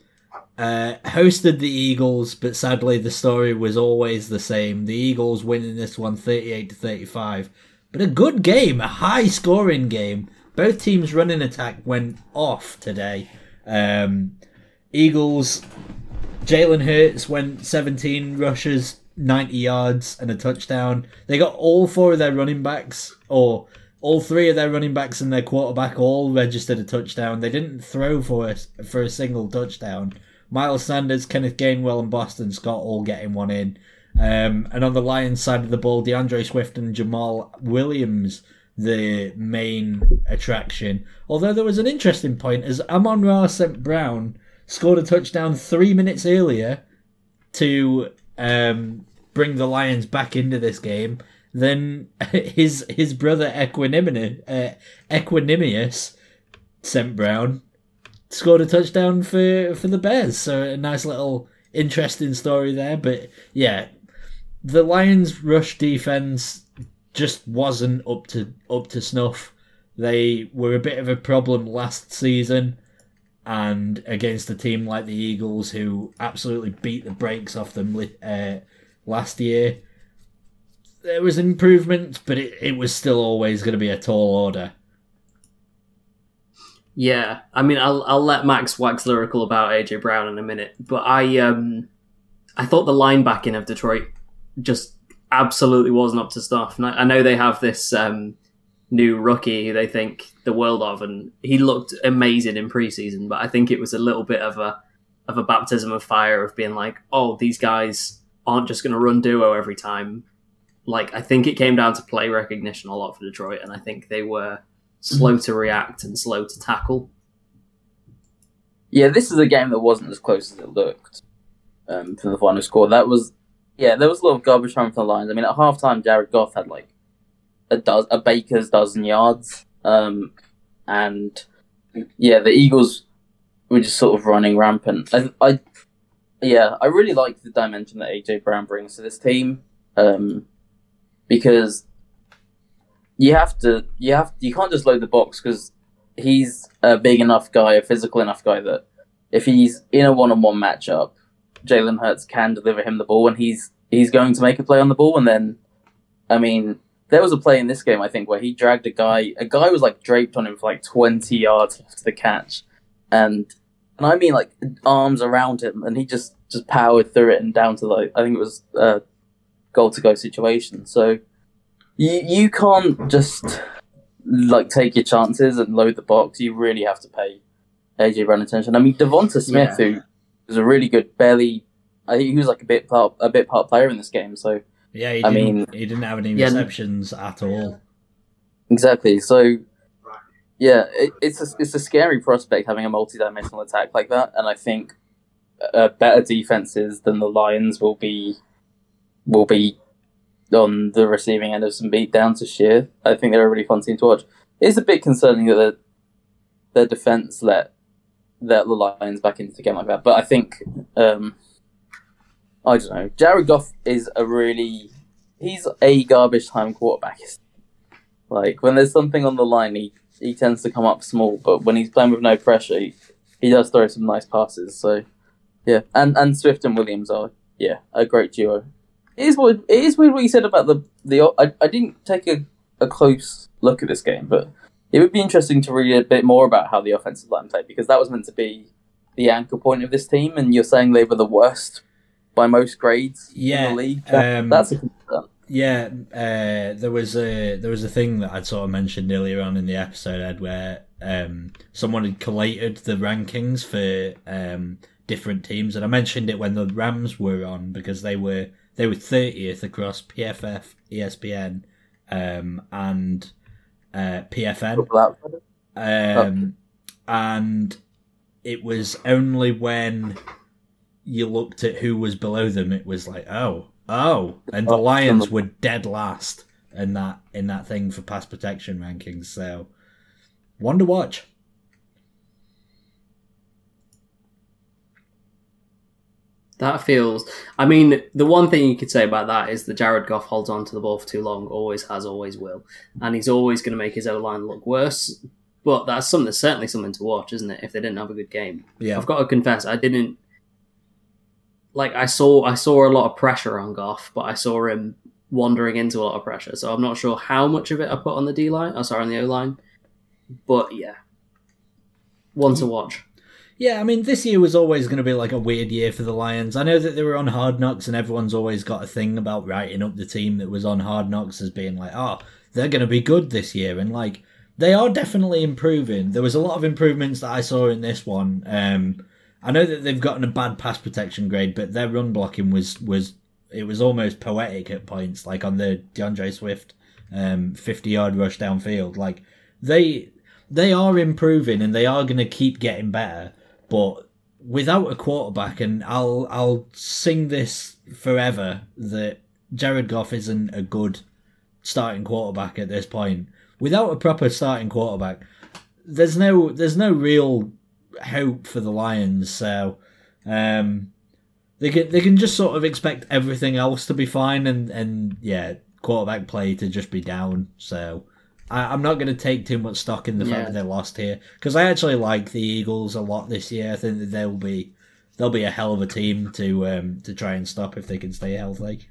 uh, hosted the Eagles, but sadly the story was always the same. The Eagles winning this one 38 to 35. But a good game, a high scoring game. Both teams' running attack went off today. Um, Eagles, Jalen Hurts went 17 rushes, 90 yards, and a touchdown. They got all four of their running backs, or all three of their running backs and their quarterback all registered a touchdown. They didn't throw for a, for a single touchdown. Miles Sanders, Kenneth Gainwell, and Boston Scott all getting one in. Um, and on the Lions side of the ball, D'Andre Swift and Jamaal Williams the main attraction. Although there was an interesting point as Amon Ra St. Brown scored a touchdown three minutes earlier to um, bring the Lions back into this game. Then his his brother Equanimous, uh, St. Brown scored a touchdown for, for the Bears. So a nice little interesting story there. But yeah, the Lions' rush defense just wasn't up to up to snuff. They were a bit of a problem last season, and against a team like the Eagles, who absolutely beat the brakes off them uh, last year, there was improvement, but it, it was still always going to be a tall order. Yeah, I mean, I'll I'll let Max wax lyrical about AJ Brown in a minute, but I um, I thought the linebacking of Detroit just absolutely wasn't up to stuff. And I, I know they have this um, new rookie who they think the world of, and he looked amazing in preseason. But I think it was a little bit of a of a baptism of fire of being like, oh, these guys aren't just going to run duo every time. Like I think it came down to play recognition a lot for Detroit, and I think they were slow to react and slow to tackle. Yeah, this is a game that wasn't as close as it looked um, for the final score. That was, yeah, there was a lot of garbage time from the Lions. I mean, at halftime, Jared Goff had like a dozen, a baker's dozen yards, um, and yeah, the Eagles were just sort of running rampant. I, I yeah, I really like the dimension that AJ Brown brings to this team, um, because you have to, you have, you can't just load the box because he's a big enough guy, a physical enough guy that if he's in a one-on-one matchup, Jalen Hurts can deliver him the ball, and he's he's going to make a play on the ball. And then, I mean, there was a play in this game I think where he dragged a guy. A guy was like draped on him for like twenty yards after the catch, and and I mean like arms around him, and he just just powered through it and down to like I think it was a goal to go situation. So you you can't just like take your chances and load the box. You really have to pay AJ Brown attention. I mean, DeVonta Smith, Yeah. who was a really good, barely. I think he was like a bit part a bit part player in this game. So Yeah, he I didn't, mean- he didn't have any Yeah. receptions at all. exactly. So yeah, it, it's a, it's a scary prospect having a multi-dimensional attack like that, and I think uh, better defenses than the Lions will be will be on the receiving end of some beatdowns this year. I think they're a really fun team to watch. It's a bit concerning that their, defense let let the Lions back into the game like that, but I think um, I don't know. Jared Goff is a really he's a garbage time quarterback. Like when there's something on the line, he he tends to come up small, but when he's playing with no pressure, he, he does throw some nice passes. So yeah, and and Swift and Williams are yeah a great duo. It is what it is weird what you said about the the. I, I didn't take a, a close look at this game, but it would be interesting to read a bit more about how the offensive line played because that was meant to be the anchor point of this team, and you're saying they were the worst by most grades Yeah, in the league. That- um, that's a concern. Yeah, uh, there was a there was a thing that I'd sort of mentioned earlier on in the episode, Ed, where um, someone had collated the rankings for um, different teams, and I mentioned it when the Rams were on because they were they were thirtieth across PFF, ESPN, um, and uh, PFN. Um, and it was only when you looked at who was below them, it was like, oh, oh, and the Oh, Lions were dead last in that in that thing for pass protection rankings. So, one to watch. That feels. I mean, the one thing you could say about that is that Jared Goff holds on to the ball for too long, always has, always will, and he's always going to make his O line look worse. But that's something. That's certainly something to watch, isn't it? If they didn't have a good game, Yeah, I've got to confess, I didn't. Like I saw, I saw a lot of pressure on Goff, but I saw him wandering into a lot of pressure. So I'm not sure how much of it I put on the D line. Oh, sorry, on the O line. But yeah, one to watch. Yeah, I mean, this year was always going to be like a weird year for the Lions. I know that they were on Hard Knocks, and everyone's always got a thing about writing up the team that was on Hard Knocks as being like, oh, they're going to be good this year. And like, they are definitely improving. There was a lot of improvements that I saw in this one. Um, I know that they've gotten a bad pass protection grade, but their run blocking was was it was almost poetic at points, like on the D'Andre Swift um, 50 yard rush downfield. Like they they are improving and they are going to keep getting better, but without a quarterback, and I'll I'll sing this forever that Jared Goff isn't a good starting quarterback at this point. Without a proper starting quarterback, there's no there's no real hope for the Lions. So um, they can they can just sort of expect everything else to be fine, and and yeah, quarterback play to just be down. So I, am not going to take too much stock in the fact Yeah. that they lost here because I actually like the Eagles a lot this year. I think that they'll be they'll be a hell of a team to um, to try and stop if they can stay healthy.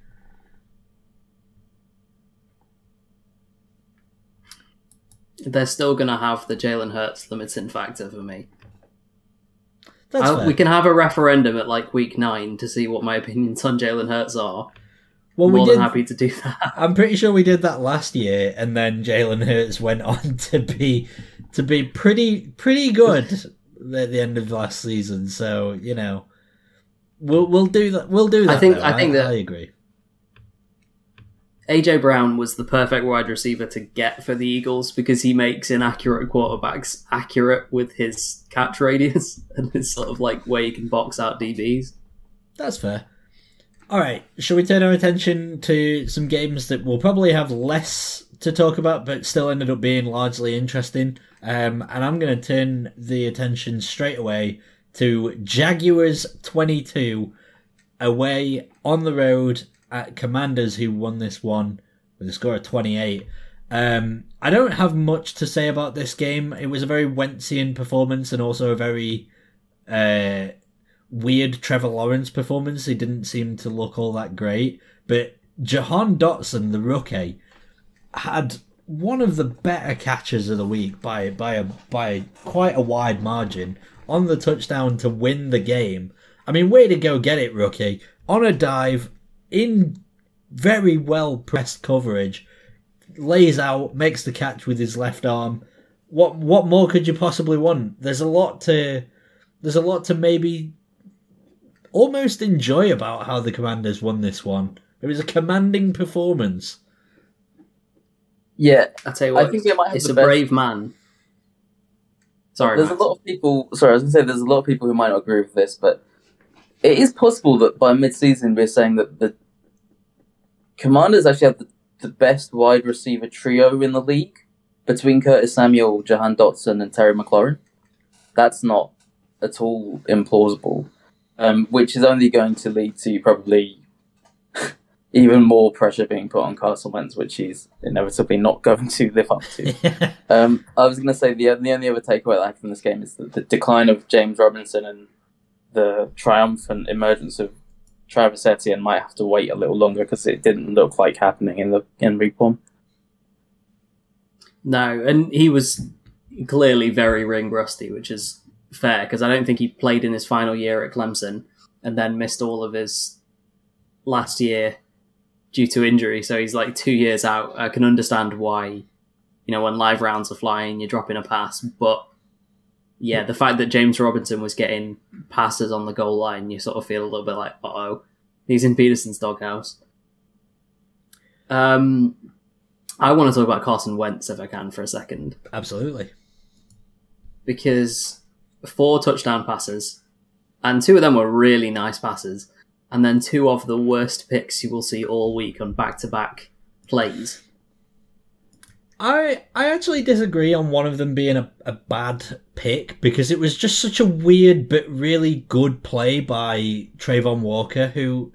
They're still going to have the Jalen Hurts limiting factor for me. That's I- fair. we can have a referendum at like week nine to see what my opinions on Jalen Hurts are. Well, More we did. happy to do that. I'm pretty sure we did that last year, and then Jalen Hurts went on to be to be pretty pretty good at the end of last season. So you know, we'll we'll do that. We'll do that. I think- though. I think that- I agree. AJ Brown was the perfect wide receiver to get for the Eagles because he makes inaccurate quarterbacks accurate with his catch radius and his sort of like way he can box out DBs. That's fair. All right, shall we turn our attention to some games that we'll probably have less to talk about, but still ended up being largely interesting? Um, and I'm going to turn the attention straight away to Jaguars 22 away on the road at Commanders, who won this one with a score of 28. Um, I don't have much to say about this game. It was a very Wentzian performance and also a very uh, weird Trevor Lawrence performance. He didn't seem to look all that great. But Jahan Dotson, the rookie, had one of the better catches of the week by by a by quite a wide margin on the touchdown to win the game. I mean, way to go get it, rookie. On a dive in very well pressed coverage, lays out, makes the catch with his left arm. What what more could you possibly want? There's a lot to there's a lot to maybe almost enjoy about how the Commanders won this one. It was a commanding performance. Yeah, I tell you what, I think it might have it's a best- brave man. Sorry, there's a lot of people. Sorry, I was going to say there's a lot of people who might not agree with this, but it is possible that by mid-season we're saying that the Commanders actually have the, the best wide receiver trio in the league between Curtis Samuel, Jahan Dotson, and Terry McLaurin. That's not at all implausible, um, which is only going to lead to probably even more pressure being put on Carson Wentz, which he's inevitably not going to live up to. Um, I was going to say the the only other takeaway I had from this game is that the decline of James Robinson and the triumphant emergence of Travis Etienne might have to wait a little longer because it didn't look like happening in the in week one. No, and he was clearly very ring rusty, which is fair because I don't think he played in his final year at Clemson and then missed all of his last year due to injury. So he's like two years out. I can understand why, you know, when live rounds are flying, you're dropping a pass. But yeah, the fact that James Robinson was getting passes on the goal line, you sort of feel a little bit like, uh oh, he's in Pederson's doghouse. Um, I want to talk about Carson Wentz if I can for a second Absolutely. because four touchdown passes, and two of them were really nice passes, and then two of the worst picks you will see all week on back to back plays. I I actually disagree on one of them being a, a bad pick because it was just such a weird but really good play by Travon Walker, who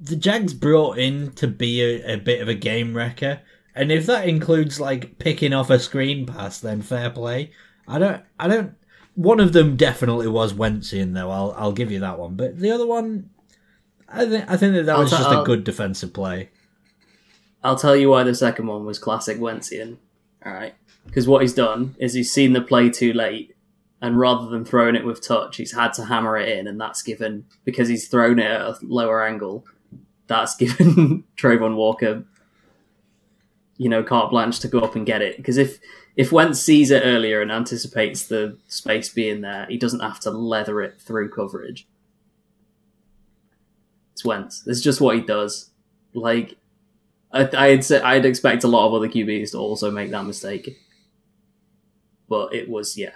the Jags brought in to be a, a bit of a game wrecker. And if that includes like picking off a screen pass, then fair play. I don't I don't one of them definitely was Wentzian though, I'll I'll give you that one. But the other one I think I think that that I'll was t- just a I'll- good defensive play. I'll tell you why the second one was classic Wentzian. All right, because what he's done is he's seen the play too late, and rather than throwing it with touch, he's had to hammer it in, and that's given because he's thrown it at a lower angle. That's given Travon Walker, you know, carte blanche to go up and get it. Because if if Wentz sees it earlier and anticipates the space being there, he doesn't have to leather it through coverage. It's Wentz. It's just what he does. Like I, I'd say I'd expect a lot of other QBs to also make that mistake, but it was yeah.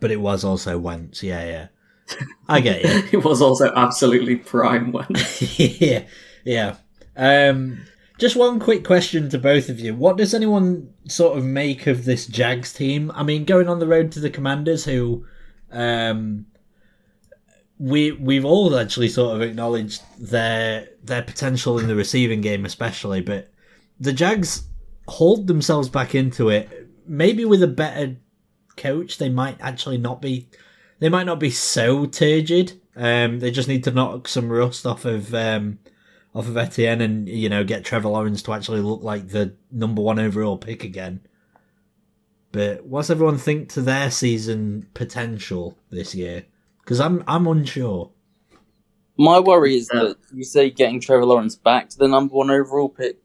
But it was also Wentz. Yeah, yeah. I get you. it was also absolutely prime when yeah, yeah. Um, just one quick question to both of you: What does anyone sort of make of this Jags team? I mean, going on the road to the Commanders, who um, we we've all actually sort of acknowledged their their potential in the receiving game, especially, but the Jags hold themselves back into it. Maybe with a better coach, they might actually not be. They might not be so turgid. Um, they just need to knock some rust off of um, off of Etienne and you know get Trevor Lawrence to actually look like the number one overall pick again. But what's everyone think to their season potential this year? Because I'm I'm unsure. My worry is that you say getting Trevor Lawrence back to the number one overall pick.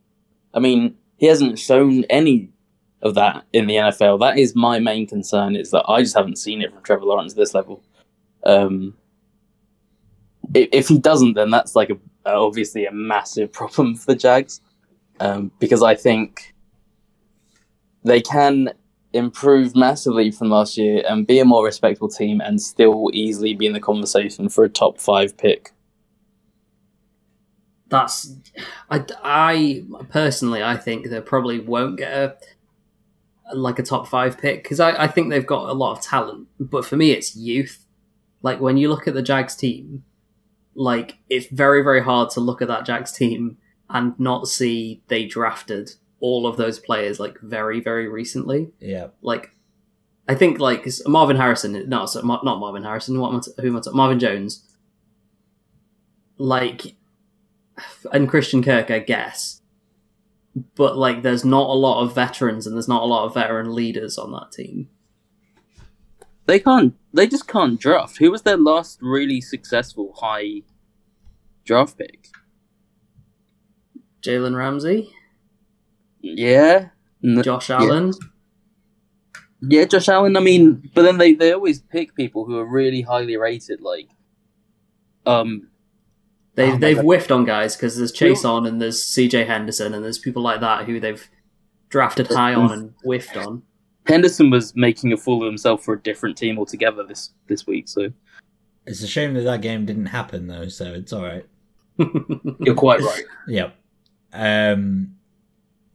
I mean, he hasn't shown any of that in the NFL. That is my main concern. Is that I just haven't seen it from Trevor Lawrence at this level. Um, if, if he doesn't, then that's like a obviously a massive problem for the Jags, um, because I think they can improve massively from last year and be a more respectable team and still easily be in the conversation for a top five pick. that's I, I personally I think they probably won't get a like a top five pick because I, I think they've got a lot of talent but for me it's youth like when you look at the Jags team like it's very very hard to look at that Jacks team and not see they drafted all of those players like very very recently Yeah, like I think like Marvin Harrison no so, not Marvin Harrison what am I t- who am I t- Marvin Jones like and Christian Kirk, I guess. But like, there's not a lot of veterans, and there's not a lot of veteran leaders on that team. They can't. They just can't draft. Who was their last really successful high draft pick? Jalen Ramsey, Yeah, N- Josh Allen. yeah, Josh Allen. I mean, but then they they always pick people who are really highly rated, like um They've Oh they've God. whiffed on guys because there's Chaisson and there's C.J. Henderson and there's people like that who they've drafted high on and whiffed on. Henderson was making a fool of himself for a different team altogether this this week. So it's a shame that that game didn't happen though. So it's all right. you're quite right. Yep. Um,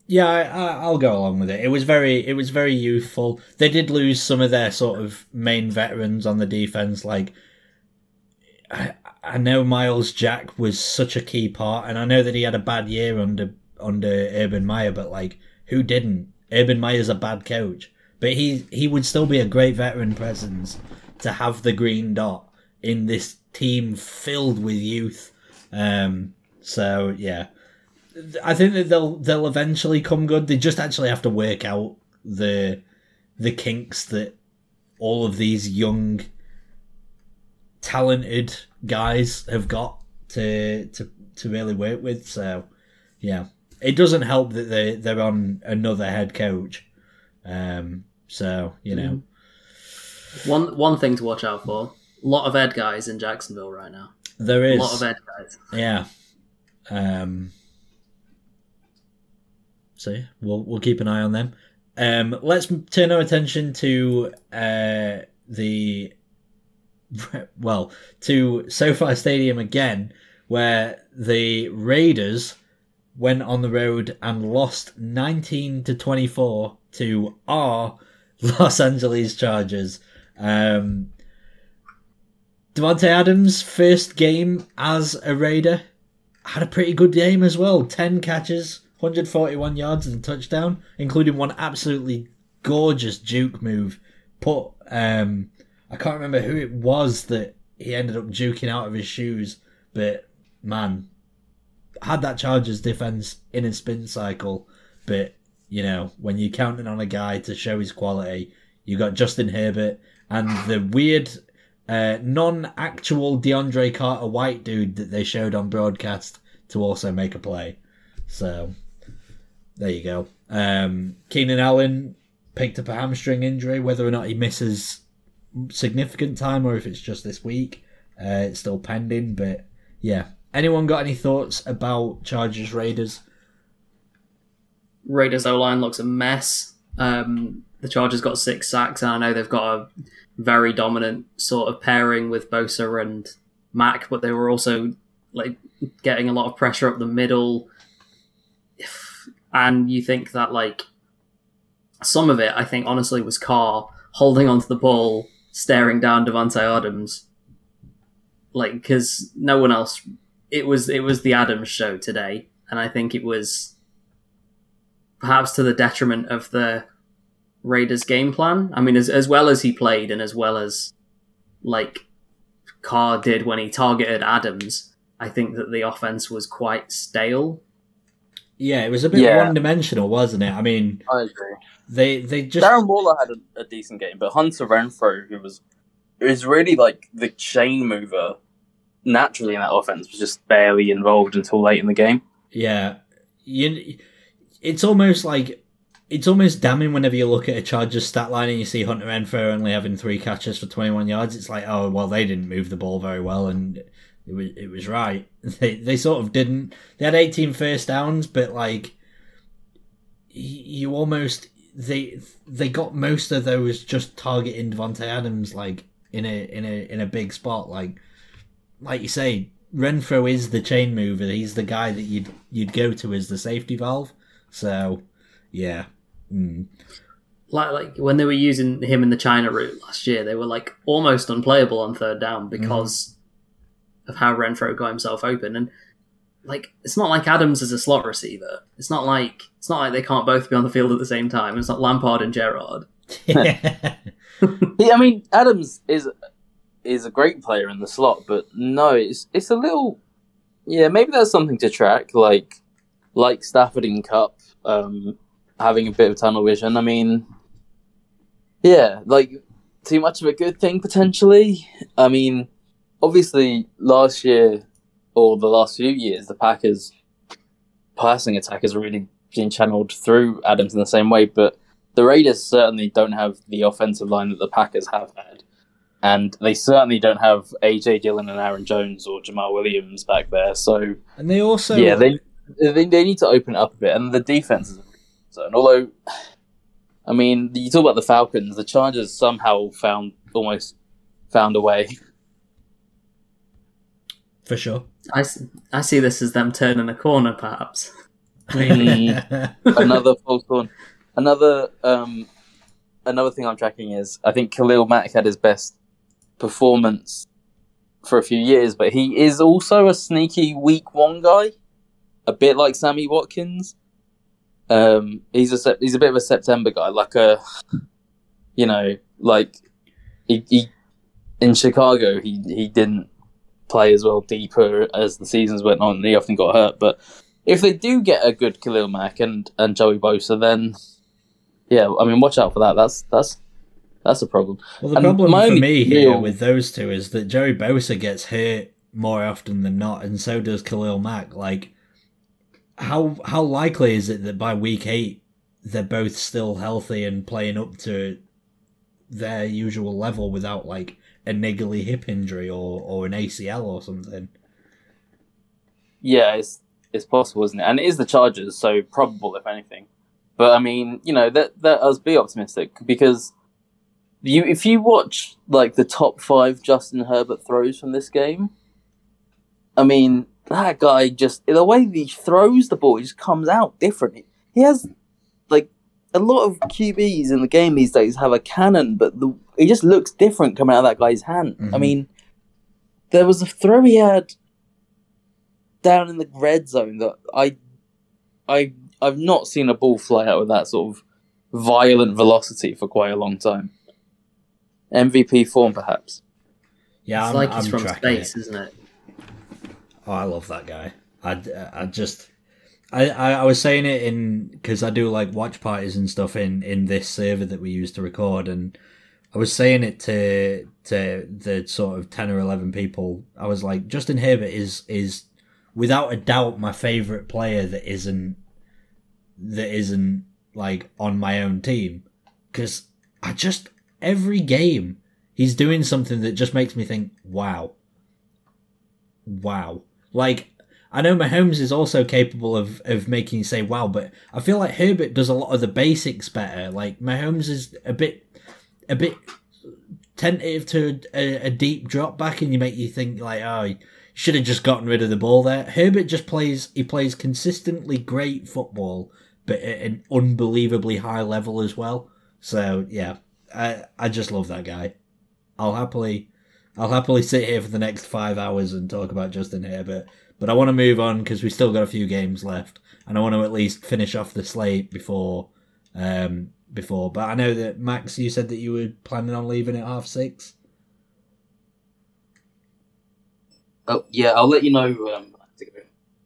yeah, I, I, I'll go along with it. It was very, it was very youthful. They did lose some of their sort of main veterans on the defense. Like, I, I know Myles Jack was such a key part, and I know that he had a bad year under under Urban Meyer, but like, who didn't? Urban Meyer's a bad coach, but he he would still be a great veteran presence to have the green dot in this team filled with youth. Um, so yeah, I think that they'll they'll eventually come good. They just actually have to work out the the kinks that all of these young, talented guys have got to to to really work with. So yeah, it doesn't help that they they're on another head coach. Um, so you know, one one thing to watch out for: a lot of Ed guys in Jacksonville right now. There is A lot of Ed guys. Yeah. Um. So yeah, we'll we'll keep an eye on them. Um. Let's turn our attention to uh the well to SoFi Stadium again, where the Raiders went on the road and lost nineteen to twenty four to our Los Angeles Chargers. Um. Davante Adams' first game as a Raider had a pretty good game as well. 10 catches, 141 yards and a touchdown, including one absolutely gorgeous juke move. Put, um, I can't remember who it was that he ended up juking out of his shoes, but man, had that Chargers defense in a spin cycle. But, you know, when you're counting on a guy to show his quality, you got Justin Herbert and the weird uh, non-actual DeAndre Carter White dude that they showed on broadcast to also make a play. So there you go. Um, Keenan Allen picked up a hamstring injury. Whether or not he misses significant time or if it's just this week, uh, it's still pending. But yeah, anyone got any thoughts about Chargers Raiders? Raiders O line looks a mess. Um, the Chargers got six sacks, and I know they've got a very dominant sort of pairing with Bosa and Mack, but they were also like getting a lot of pressure up the middle. And you think that like some of it, I think honestly was Carr holding onto the ball, staring down Davante Adams, like because no one else. It was it was the Adams show today, and I think it was perhaps to the detriment of the Raiders' game plan. I mean, as as well as he played, and as well as like Carr did when he targeted Adams, I think that the offense was quite stale. Yeah, it was a bit Yeah. one dimensional, wasn't it? I mean, I agree. they they just Darren Waller had a, a decent game, but Hunter Renfrow, who was is really like the chain mover naturally in that offense, was just barely involved until late in the game. Yeah, you. It's almost like it's almost damning whenever you look at a Chargers stat line and you see Hunter Renfrow only having three catches for twenty one yards. It's like, oh well, they didn't move the ball very well, and it was it was right. They they sort of didn't. They had 18 first downs, but like you almost they they got most of those just targeting Davante Adams like in a in a in a big spot like like you say Renfrow is the chain mover he's the guy that you'd you'd go to as the safety valve so yeah mm. Like like when they were using him in the China route last year, they were like almost unplayable on third down because of how Renfrow got himself open. And like it's not like Adams is a slot receiver. It's not like it's not like they can't both be on the field at the same time. It's not Lampard and Gerrard. yeah Yeah, I mean Adams is is a great player in the slot, but no, it's it's a little yeah, maybe that's something to track, like like Stafford in Kupp, um, having a bit of tunnel vision. I mean, yeah, like too much of a good thing potentially. I mean, obviously last year or the last few years, the Packers passing attack has really been channeled through Adams in the same way, but the Raiders certainly don't have the offensive line that the Packers have had. And they certainly don't have AJ Dillon and Aaron Jones or Jamaal Williams back there. So and they also yeah, they, they they need to open it up a bit. And the defense is so. Although, I mean, you talk about the Falcons, the Chargers somehow found almost found a way. for sure I, I see this as them turning a corner, perhaps. I another false one. Another um, another thing I'm tracking is I think Khalil Mack had his best performance for a few years, but he is also a sneaky week one guy, a bit like Sammy Watkins. Um, he's a he's a bit of a September guy, like a, you know, like he, he in Chicago he he didn't play as well deeper as the seasons went on. He often got hurt, but if they do get a good Khalil Mack and, and Joey Bosa, then yeah, I mean, watch out for that. That's that's that's a problem. Well, the And problem for me here real- with those two is that Joey Bosa gets hurt more often than not, and so does Khalil Mack. Like, how how likely is it that by week eight they're both still healthy and playing up to their usual level without like a niggly hip injury or, or an ACL or something? Yeah, it's it's possible, isn't it? And it is the Chargers, so probable if anything. But I mean, you know, that us be optimistic because you if you watch like the top five Justin Herbert throws from this game, I mean, that guy just the way he throws the ball, he just comes out different. He has like a lot of QBs in the game these days have a cannon, but the it just looks different coming out of that guy's hand. I Mhm. mean, there was a throw he had down in the red zone that I, I, I've not seen a ball fly out with that sort of violent velocity for quite a long time. MVP form, perhaps. Yeah, it's I'm, like I'm he's from tracking space, it. isn't it? Oh, I love that guy. I, I just I, I I was saying it in because I do like watch parties and stuff in in this server that we use to record, and I was saying it to to the sort of ten or eleven people. I was like, Justin Herbert is is without a doubt my favorite player that isn't that isn't like on my own team because I just every game he's doing something that just makes me think, wow, wow. Like I know Mahomes is also capable of, of making you say wow, but I feel like Herbert does a lot of the basics better. Like Mahomes is a bit a bit tentative to a, a deep drop back, and you make you think like, oh, should have just gotten rid of the ball there. Herbert just plays he plays consistently great football, but at an unbelievably high level as well. So yeah, I I just love that guy. I'll happily I'll happily sit here for the next five hours and talk about Justin Herbert. But I want to move on because we still got a few games left, and I want to at least finish off the slate before um, before. But I know that Max, you said that you were planning on leaving at half six. Oh yeah, I'll let you know. Um, I have to go.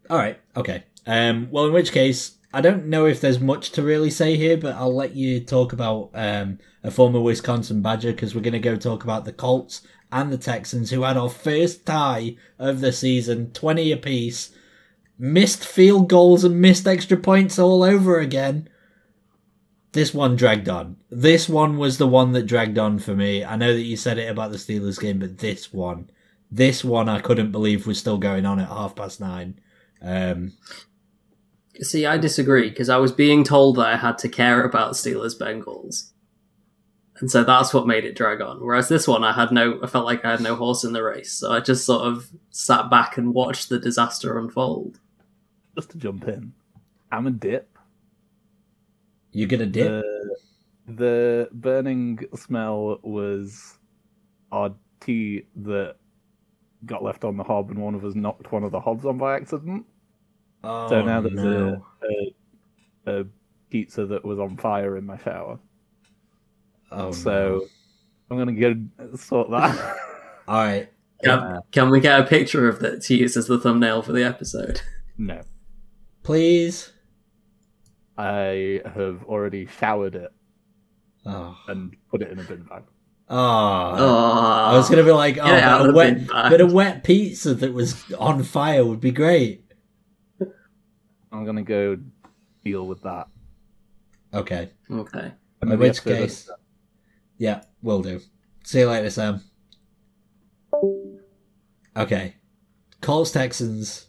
All right, okay. Um, well, in which case, I don't know if there's much to really say here, but I'll let you talk about um, a former Wisconsin Badger because we're going to go talk about the Colts and the Texans, who had our first tie of the season, 20 apiece, missed field goals and missed extra points all over again. This one dragged on. This one was the one that dragged on for me. I know that you said it about the Steelers game, but this one, this one I couldn't believe was still going on at half past nine. Um, See, I disagree because I was being told that I had to care about Steelers Bengals. And so that's what made it drag on. Whereas this one, I had no, I felt like I had no horse in the race. So I just sort of sat back and watched the disaster unfold. Just to jump in, I'm a dip. you gonna dip? The, the burning smell was our tea that got left on the hob, and one of us knocked one of the hobs on by accident. oh, so now there's no. a, a, a pizza that was on fire in my shower. Oh, so I'm gonna go sort that. all right. Can, Yeah. can we get a picture of that to use as the thumbnail for the episode? no, Please. I have already showered it Oh, and put it in a bin bag. oh. Oh, I was gonna be like, oh, Get but a wet, bin bag. but a wet pizza that was on fire would be great. I'm gonna go deal with that. Okay. Okay. In then the which episode- case, yeah, will do. See you later, Sam. Okay. Colts Texans.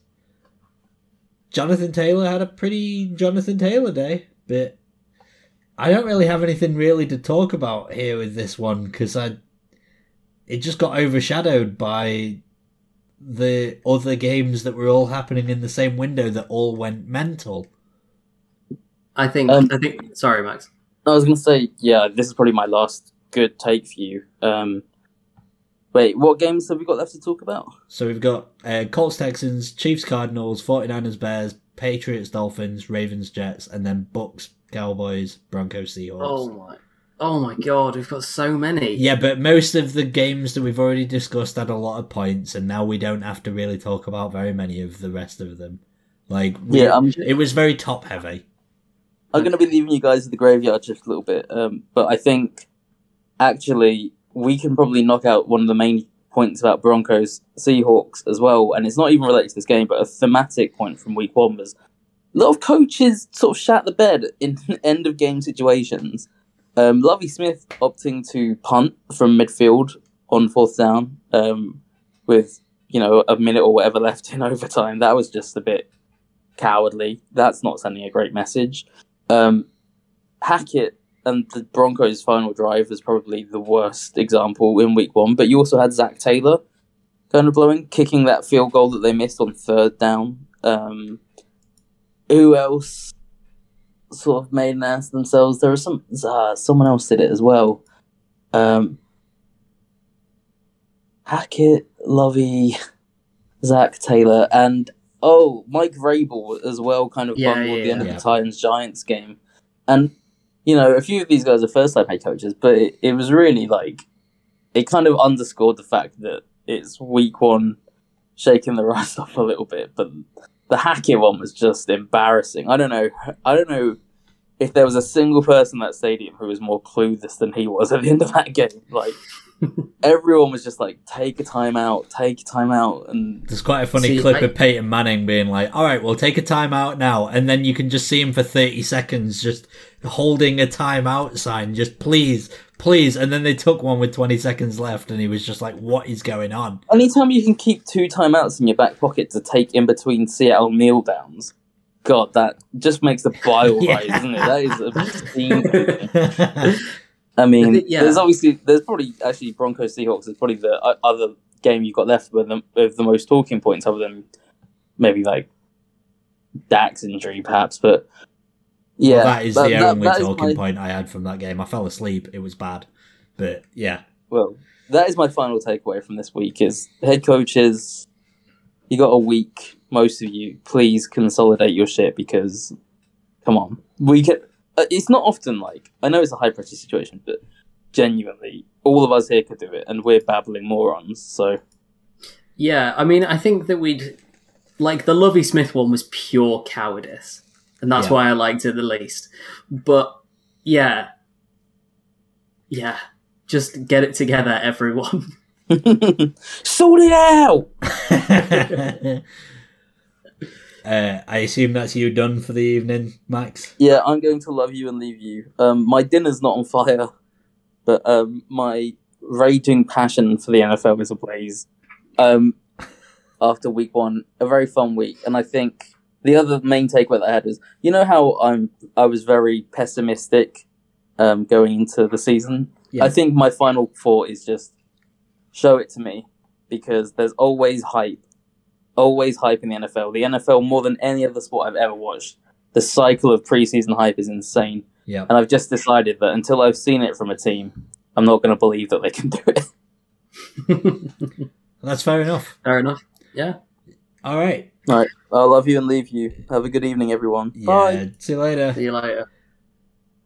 Jonathan Taylor had a pretty Jonathan Taylor day, but I don't really have anything really to talk about here with this one because I it just got overshadowed by the other games that were all happening in the same window that all went mental. I think. Um, I think. Sorry, Max. I was gonna say, yeah, this is probably my last good take for you. Um, wait, what games have we got left to talk about? So we've got uh, Colts, Texans, Chiefs, Cardinals, 49ers, Bears, Patriots, Dolphins, Ravens, Jets, and then Bucks, Cowboys, Broncos, Seahawks. Oh my. Oh my god, we've got so many. Yeah, but most of the games that we've already discussed had a lot of points, and now we don't have to really talk about very many of the rest of them. Like, we- Yeah, I'm, it was very top heavy. I'm gonna be leaving you guys at the graveyard just a little bit. Um, but I think actually we can probably knock out one of the main points about Broncos Seahawks as well, and it's not even related to this game, but a thematic point from Week One was a lot of coaches sort of shat the bed in end of game situations. Um, Lovie Smith opting to punt from midfield on fourth down um, with you know a minute or whatever left in overtime. That was just a bit cowardly. That's not sending a great message. Um, Hackett and the Broncos' final drive was probably the worst example in Week One. But you also had Zac Taylor kind of blowing, kicking that field goal that they missed on third down. Um, who else sort of made an ass of themselves? There was some uh, someone else did it as well. Um, Hackett, Lovie, Zac Taylor, and oh, Mike Vrabel as well. Kind of Yeah, bungled yeah, the end yeah. of the Titans Giants game, and you know a few of these guys are first time head coaches, but it, it was really like it kind of underscored the fact that it's week one, shaking the rust off a little bit, but the Hackett one was just embarrassing. I don't know. I don't know if there was a single person in that stadium who was more clueless than he was at the end of that game. Like everyone was just like, "Take a time out, take a time out," and There's quite a funny See, clip I- of Peyton Manning being like, "All right, we'll take a timeout now," and then you can just see him for 30 seconds just holding a timeout sign, just please, please. And then they took one with 20 seconds left, and he was just like, what is going on? Anytime you can keep two timeouts in your back pocket to take in between Seattle kneel downs, God, that just makes the bile Yeah. rise, doesn't it? That is obscene. I mean, Yeah. there's obviously there's probably actually Broncos Seahawks is probably the uh, other game you've got left with the, with the most talking points, other than maybe like Dak's injury, perhaps. But yeah, Well, that is the that- only that talking my- point I had from that game. I fell asleep. It was bad. But yeah. Well, that is my final takeaway from this week: is head coaches. You got a week, most of you. Please consolidate your shit because, come on, we can. Uh, it's not often like I know it's a high pressure situation, but genuinely, all of us here could do it, and we're babbling morons. So Yeah, I mean, I think that we'd like the Lovie Smith one was pure cowardice, and that's Yeah. why I liked it the least. But yeah, yeah, just get it together, everyone. sort it out. uh, I assume that's you done for the evening, Max. Yeah, I'm going to love you and leave you. Um, my dinner's not on fire, but um, my raging passion for the NFL is ablaze. Um, after week one, a very fun week, and I think the other main takeaway that I had was, you know how I'm I was very pessimistic um, going into the season. Yeah. I think my final thought is just show it to me because there's always hype, always hype in the NFL. The NFL more than any other sport I've ever watched the cycle of preseason hype is insane. Yeah. And I've just decided that until I've seen it from a team, I'm not going to believe that they can do it. That's fair enough. Fair enough. Yeah. All right. Alright. I love you and leave you. Have a good evening, everyone. Yeah. Bye. See you later. See you later.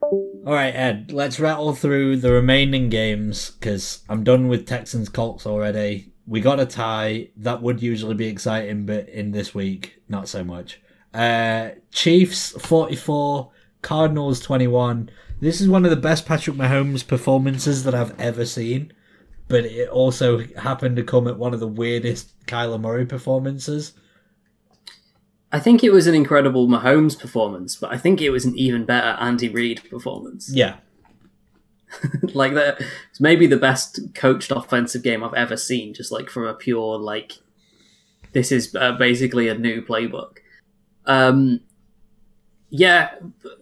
All right, Ed. Let's rattle through the remaining games because I'm done with Texans Colts already. We got a tie. That would usually be exciting, but in this week, not so much. Uh, Chiefs 44, Cardinals 21. This is one of the best Patrick Mahomes performances that I've ever seen, but it also happened to come at one of the weirdest Kyler Murray performances. I think it was an incredible Mahomes performance, but I think it was an even better Andy Reid performance. Yeah, like that, it's maybe the best coached offensive game I've ever seen. Just like from a pure like, this is uh, basically a new playbook. Um, yeah,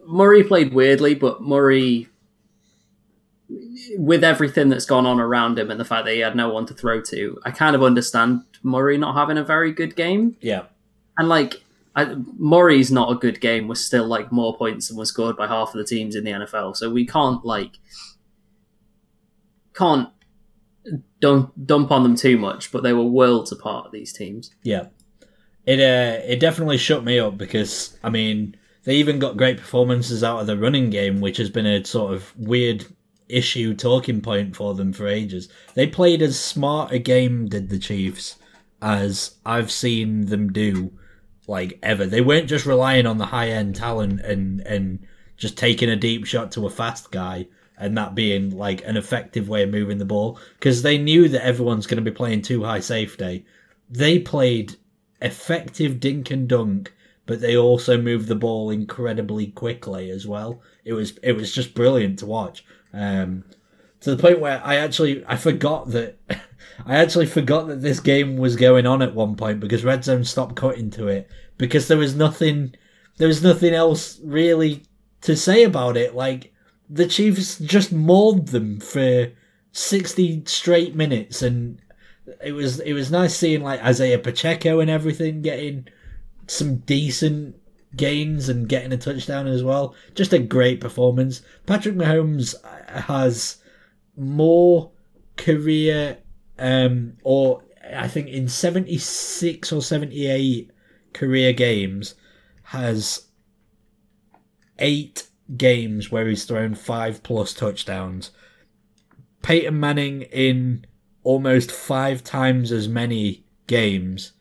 Murray played weirdly, but Murray, with everything that's gone on around him and the fact that he had no one to throw to, I kind of understand Murray not having a very good game. yeah, And like I, Murray's not a good game was still like more points than was scored by half of the teams in the NFL. So we can't like can't don't dump on them too much. But they were worlds apart. These teams. Yeah, it uh, it definitely shut me up because I mean they even got great performances out of the running game, which has been a sort of weird issue talking point for them for ages. They played as smart a game, did the Chiefs, as I've seen them do, like ever. They weren't just relying on the high end talent and and just taking a deep shot to a fast guy and that being like an effective way of moving the ball because they knew that everyone's going to be playing too high safety. They played effective dink and dunk, but they also moved the ball incredibly quickly as well. It was it was just brilliant to watch. Um, to the point where I actually I forgot that I actually forgot that this game was going on at one point because Red Zone stopped cutting to it because there was nothing there was nothing else really to say about it. Like the Chiefs just mauled them for sixty straight minutes, and it was it was nice seeing like Isaiah Pacheco and everything getting some decent gains and getting a touchdown as well. Just a great performance. Patrick Mahomes has more career um or I think in 76 or 78 career games has eight games where he's thrown five plus touchdowns. Peyton Manning in almost five times as many games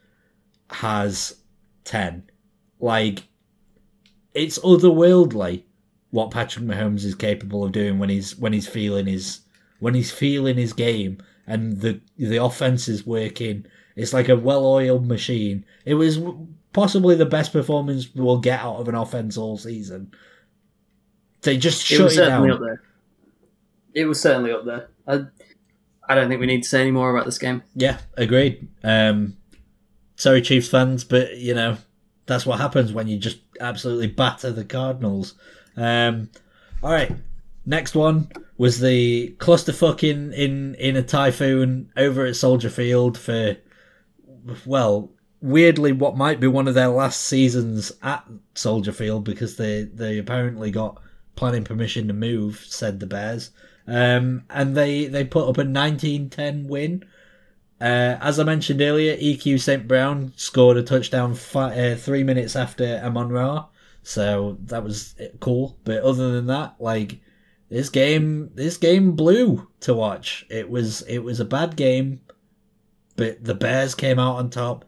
has 10. Like, it's otherworldly what Patrick Mahomes is capable of doing when he's when he's feeling his when he's feeling his game and the the offense is working. It's like a well-oiled machine. It was possibly the best performance we'll get out of an offense all season. They just It shut was it certainly down. up there. it was certainly up there. I, I don't think we need to say any more about this game. Yeah, agreed. Um, sorry, Chiefs fans, but you know that's what happens when you just absolutely batter the Cardinals. Um, all right, next one was the clusterfuck in in in a typhoon over at Soldier Field for well, weirdly, what might be one of their last seasons at Soldier Field because they they apparently got planning permission to move. Said the Bears. Um, and they, they put up a 19-10 win. Uh, as I mentioned earlier, EQ St. Brown scored a touchdown uh, three minutes after Amon Ra, so that was cool. But other than that, like this game, this game blew to watch. It was it was a bad game, but the Bears came out on top.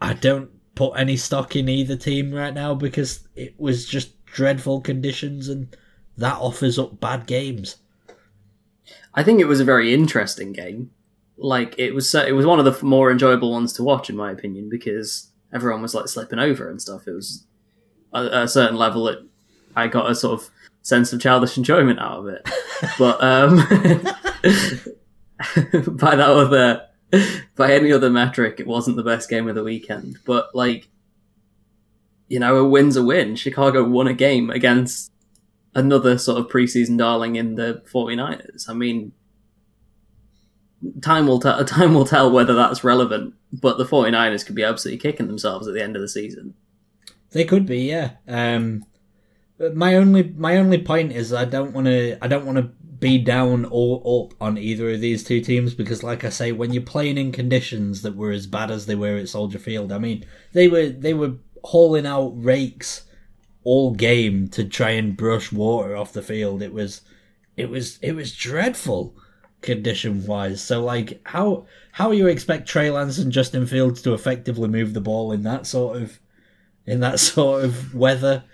I don't put any stock in either team right now because it was just dreadful conditions and that offers up bad games. I think it was a very interesting game. Like it was, it was one of the more enjoyable ones to watch, in my opinion, because everyone was like slipping over and stuff. It was at a certain level that I got a sort of sense of childish enjoyment out of it. but um, by that other, by any other metric, it wasn't the best game of the weekend. But like, you know, a win's a win. Chicago won a game against another sort of preseason darling in the 49ers. I mean, time will tell time will tell whether that's relevant, but the 49ers could be absolutely kicking themselves at the end of the season. They could be, yeah. Um, my only my only point is I don't want to I don't want to be down or up on either of these two teams because, like I say, when you're playing in conditions that were as bad as they were at Soldier Field, I mean, they were they were hauling out rakes all game to try and brush water off the field. It was, it was, it was dreadful condition wise. So like, how how you expect Trey Lance and Justin Fields to effectively move the ball in that sort of in that sort of weather?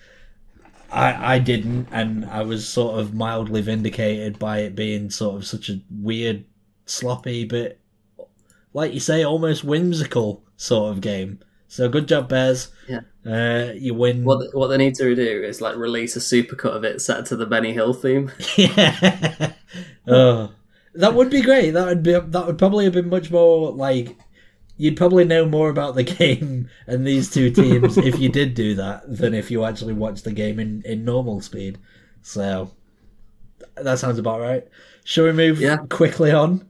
I I didn't, and I was sort of mildly vindicated by it being sort of such a weird, sloppy, but like you say, almost whimsical sort of game. So good job, Bears. Yeah. Uh, you win. What what they need to do is like release a supercut of it set to the Benny Hill theme. yeah. oh, that would be great. That would be that would probably have been much more like you'd probably know more about the game and these two teams if you did do that than if you actually watched the game in in normal speed. So that sounds about right. Shall we move Yeah. quickly on?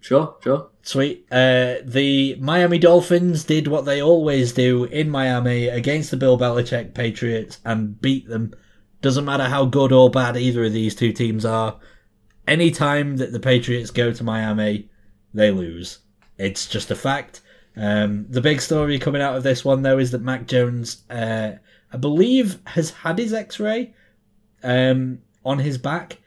Sure, sure. Sweet. Uh, the Miami Dolphins did what they always do in Miami against the Bill Belichick Patriots and beat them. Doesn't matter how good or bad either of these two teams are. Any time that the Patriots go to Miami, they lose. It's just a fact. Um, the big story coming out of this one, though, is that Mac Jones, uh, I believe, has had his x ray um, on his back.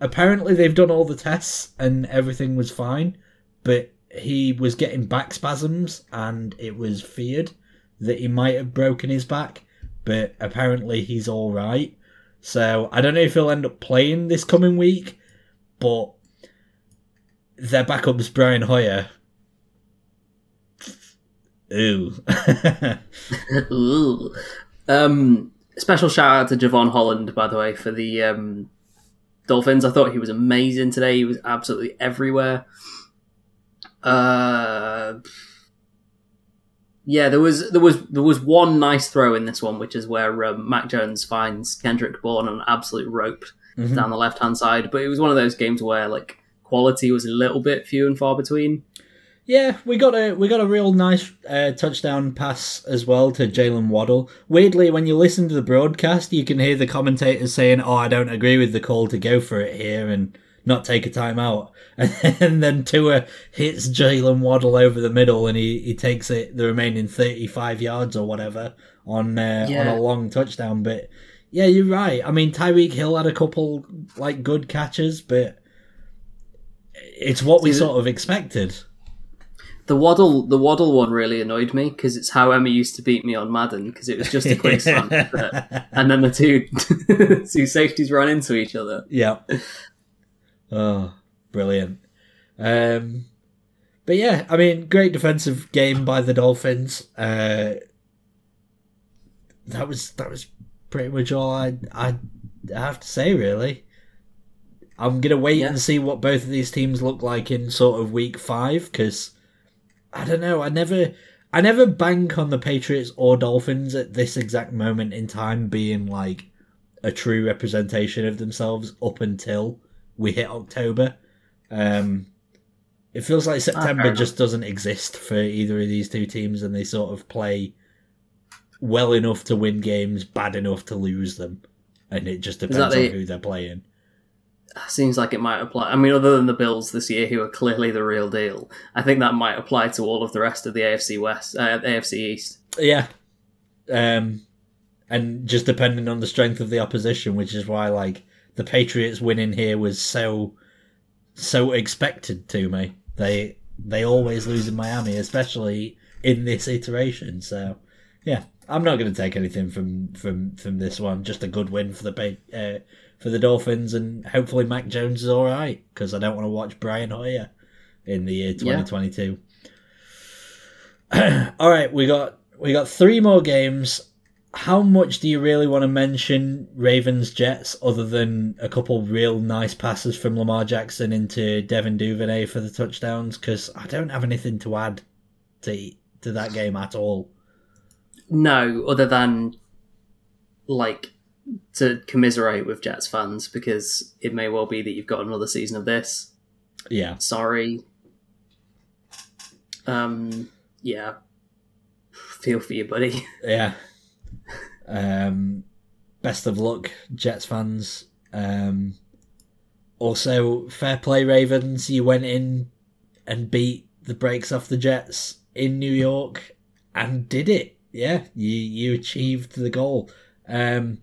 Apparently, they've done all the tests and everything was fine, but he was getting back spasms and it was feared that he might have broken his back, but apparently he's all right. So I don't know if he'll end up playing this coming week, but their backup's Brian Hoyer. Ooh. Ooh. Um, special shout out to Jevon Holland, by the way, for the um, Dolphins. I thought he was amazing today. He was absolutely everywhere. Uh, yeah, there was there was there was one nice throw in this one, which is where um, Mac Jones finds Kendrick Bourne on an absolute rope Mhm. down the left hand side. But it was one of those games where like quality was a little bit few and far between. Yeah, we got a we got a real nice uh, touchdown pass as well to Jaylen Waddle. Weirdly, when you listen to the broadcast, you can hear the commentators saying, "Oh, I don't agree with the call to go for it here and not take a timeout." And then Tua hits Jaylen Waddle over the middle, and he, he takes it the remaining thirty five yards or whatever on uh, on a long touchdown. But yeah, you're right. I mean, Tyreek Hill had a couple like good catches, but it's what we sort of expected. The waddle, the waddle one really annoyed me because it's how Emma used to beat me on Madden because it was just a quick but- and then the two two safeties run into each other. Yeah. Oh, brilliant. Um, but yeah, I mean, great defensive game by the Dolphins. Uh, that was that was pretty much all I I have to say really. I'm gonna wait Yeah. and see what both of these teams look like in sort of week five because I don't know. I never, I never bank on the Patriots or Dolphins at this exact moment in time being like a true representation of themselves up until we hit October. Um, it feels like September just doesn't exist for either of these two teams, and they sort of play well enough to win games, bad enough to lose them, and it just depends on the- who they're playing. Seems like it might apply. I mean, other than the Bills this year, who are clearly the real deal, I think that might apply to all of the rest of the AFC West, uh, AFC East. Yeah. Um, and just depending on the strength of the opposition, which is why like the Patriots winning here was so so expected to me. They they always lose in Miami, especially in this iteration. So yeah, I'm not going to take anything from from from this one. Just a good win for the uh, for the Dolphins, and hopefully Mac Jones is all right because I don't want to watch Brian Hoyer in the year Yeah. 2022. all right, we got we got three more games. How much do you really want to mention Ravens Jets other than a couple real nice passes from Lamar Jackson into Devin Duvernay for the touchdowns? Because I don't have anything to add to to that game at all. No, other than like to commiserate with Jets fans because it may well be that you've got another season of this. Yeah, Sorry. Um, yeah. Feel for you, buddy. yeah. Um, best of luck, Jets fans. Um, also, fair play, Ravens. You went in and beat the brakes off the Jets in New York and did it. Yeah, you you achieved the goal. Um,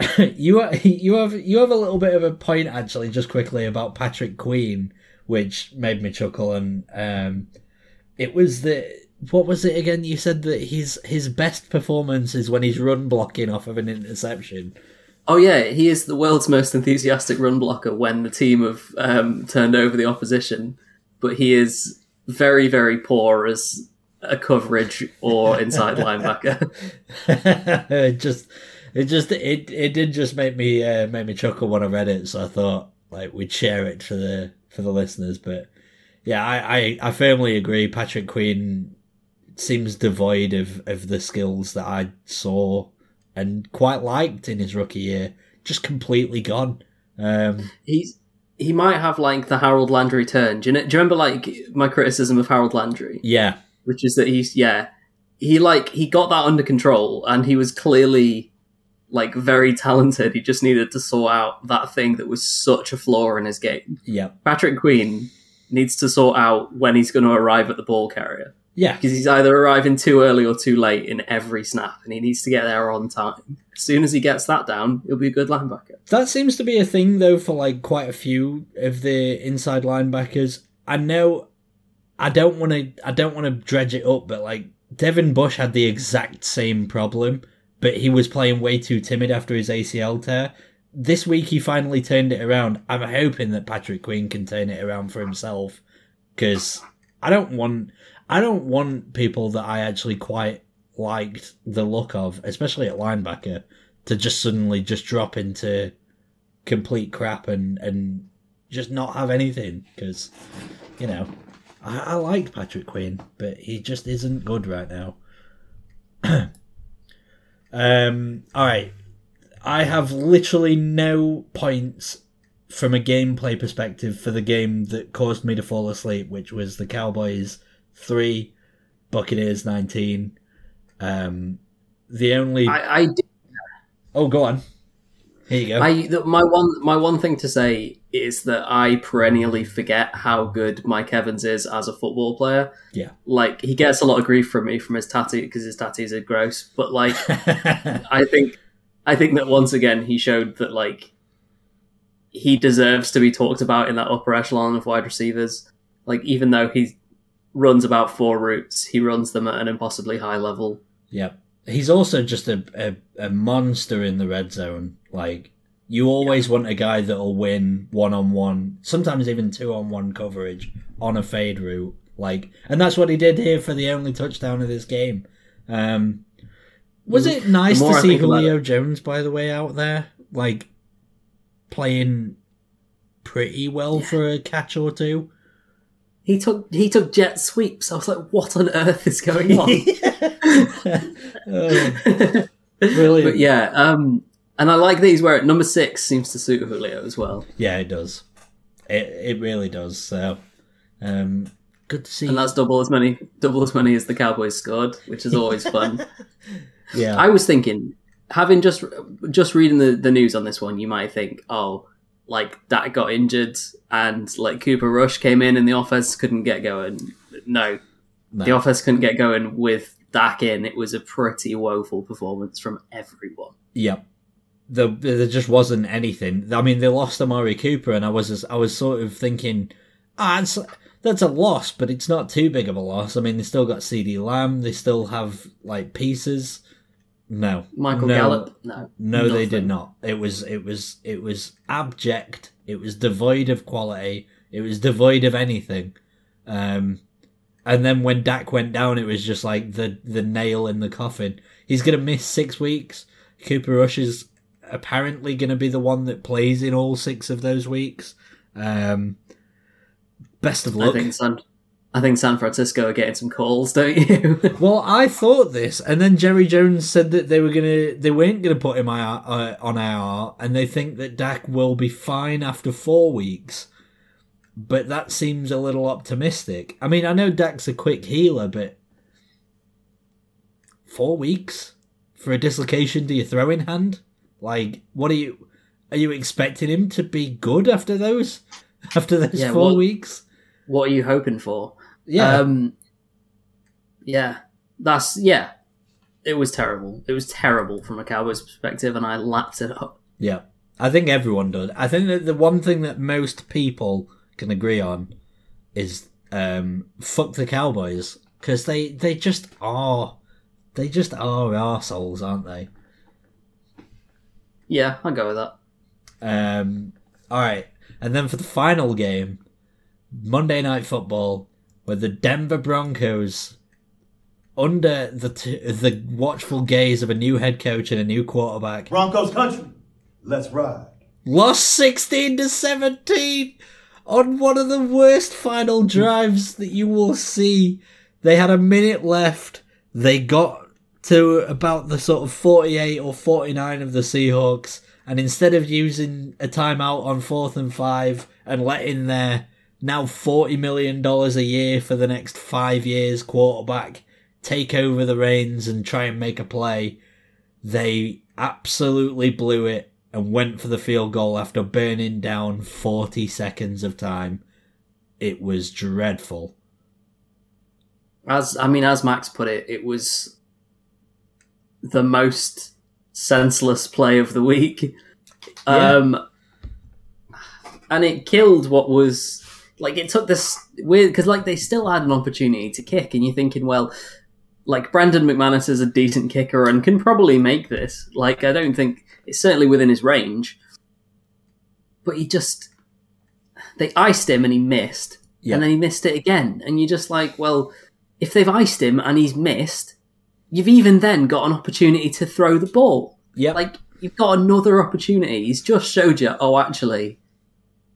you you have you have a little bit of a point actually, just quickly about Patrick Queen, which made me chuckle, and um, it was the what was it again? You said that his his best performance is when he's run blocking off of an interception. Oh yeah, he is the world's most enthusiastic run blocker when the team have um, turned over the opposition, but he is very very poor as a coverage or inside linebacker. just it just it it did just make me uh, make me chuckle when I read it. So I thought like we'd share it for the for the listeners. But yeah, I I, I firmly agree. Patrick Queen seems devoid of of the skills that I saw and quite liked in his rookie year. Just completely gone. Um, He's he might have like the Harold Landry turn. Do you know? Do you remember like my criticism of Harold Landry, yeah, which is that he's yeah he like he got that under control and he was clearly like very talented. He just needed to sort out that thing that was such a flaw in his game. yeah, Patrick Queen needs to sort out when he's going to arrive at the ball carrier yeah. because he's either arriving too early or too late in every snap, and he needs to get there on time. As soon as he gets that down, he'll be a good linebacker. That seems to be a thing though for like quite a few of the inside linebackers. I know I don't want to I don't want to dredge it up, but like Devin Bush had the exact same problem, but he was playing way too timid after his ACL tear. This week he finally turned it around. I'm hoping that Patrick Queen can turn it around for himself because I don't want I don't want people that I actually quite liked the look of, especially at linebacker, to just suddenly just drop into complete crap and and just not have anything because you know I, I liked Patrick Queen, but he just isn't good right now. um. All right, I have literally no points from a gameplay perspective for the game that caused me to fall asleep, which was the Cowboys three, Buccaneers nineteen. Um, the only I, I did oh, go on. Here you go. I the, my one my one thing to say is that I perennially forget how good Mike Evans is as a football player. Yeah. Like he gets a lot of grief from me from his tattoo because his tattoos are gross, but like I think I think that once again he showed that like he deserves to be talked about in that upper echelon of wide receivers. Like even though he runs about four routes, he runs them at an impossibly high level. Yeah. He's also just a, a, a monster in the red zone. Like, you always want a guy that'll win one on one, sometimes even two on one coverage on a fade route. Like, and that's what he did here for the only touchdown of this game. Um, was it nice to I see Julio Jones, by the way, out there? Like, playing pretty well for a catch or two. He took he took jet sweeps. I was like, what on earth is going on? Oh, brilliant. but yeah, um, and I like these where at number six seems to suit Julio as well. Yeah, it does. It it really does. So, um, good to see. And that's double as many double as many as the Cowboys scored, which is always fun. yeah, I was thinking, having just just reading the, the news on this one, you might think, oh, like that got injured and like Cooper Rush came in and the offense couldn't get going. No, No. the offense couldn't get going with Dak in. It was a pretty woeful performance from everyone. Yep. The, there just wasn't anything. I mean, they lost Amari Cooper, and I was I was sort of thinking, ah, it's, that's a loss, but it's not too big of a loss. I mean, they still got CeeDee Lamb, they still have like pieces. No, Michael no, Gallup, no, No, they did not. It was it was it was abject. It was devoid of quality. It was devoid of anything. Um, and then when Dak went down, it was just like the the nail in the coffin. He's gonna miss six weeks. Cooper Rush is apparently gonna be the one that plays in all six of those weeks. Um, best of I luck. think San, I think San Francisco are getting some calls, don't you? Well, I thought this, and then Jerry Jones said that they were gonna, they weren't gonna put him uh, on IR, and they think that Dak will be fine after four weeks. But that seems a little optimistic. I mean, I know Dak's a quick healer, but four weeks for a dislocation to your throwing hand, like, what are you? Are you expecting him to be good after those? After those Yeah, four what- weeks? what are you hoping for? Yeah, Um, yeah, that's yeah. It was terrible. It was terrible from a Cowboys perspective, and I lapped it up. Yeah, I think everyone does. I think that the one thing that most people can agree on is um, fuck the Cowboys because they they just are they just are arseholes, aren't they? Yeah, I'll go with that. Um, all right, and then for the final game, Monday Night Football, where the Denver Broncos, under the t- the watchful gaze of a new head coach and a new quarterback, Broncos country. Let's ride. lost 16 to 17 on one of the worst final drives that you will see. They had a minute left. They got to about the sort of 48 or 49 of the Seahawks, and instead of using a timeout on fourth and five and letting their now $40 million a year for the next five years quarterback take over the reins and try and make a play, they absolutely blew it and went for the field goal after burning down 40 seconds of time. It was dreadful. As I mean, as Max put it, it was the most senseless play of the week. Yeah. Um, and it killed what was like it took this weird because like they still had an opportunity to kick, and you're thinking, well, like Brandon McManus is a decent kicker and can probably make this. Like I don't think it's certainly within his range, but he just they iced him and he missed, Yeah. and then he missed it again, and you're just like, well, if they've iced him and he's missed, you've even then got an opportunity to throw the ball. Yeah. Like you've got another opportunity. He's just showed you. Oh, actually,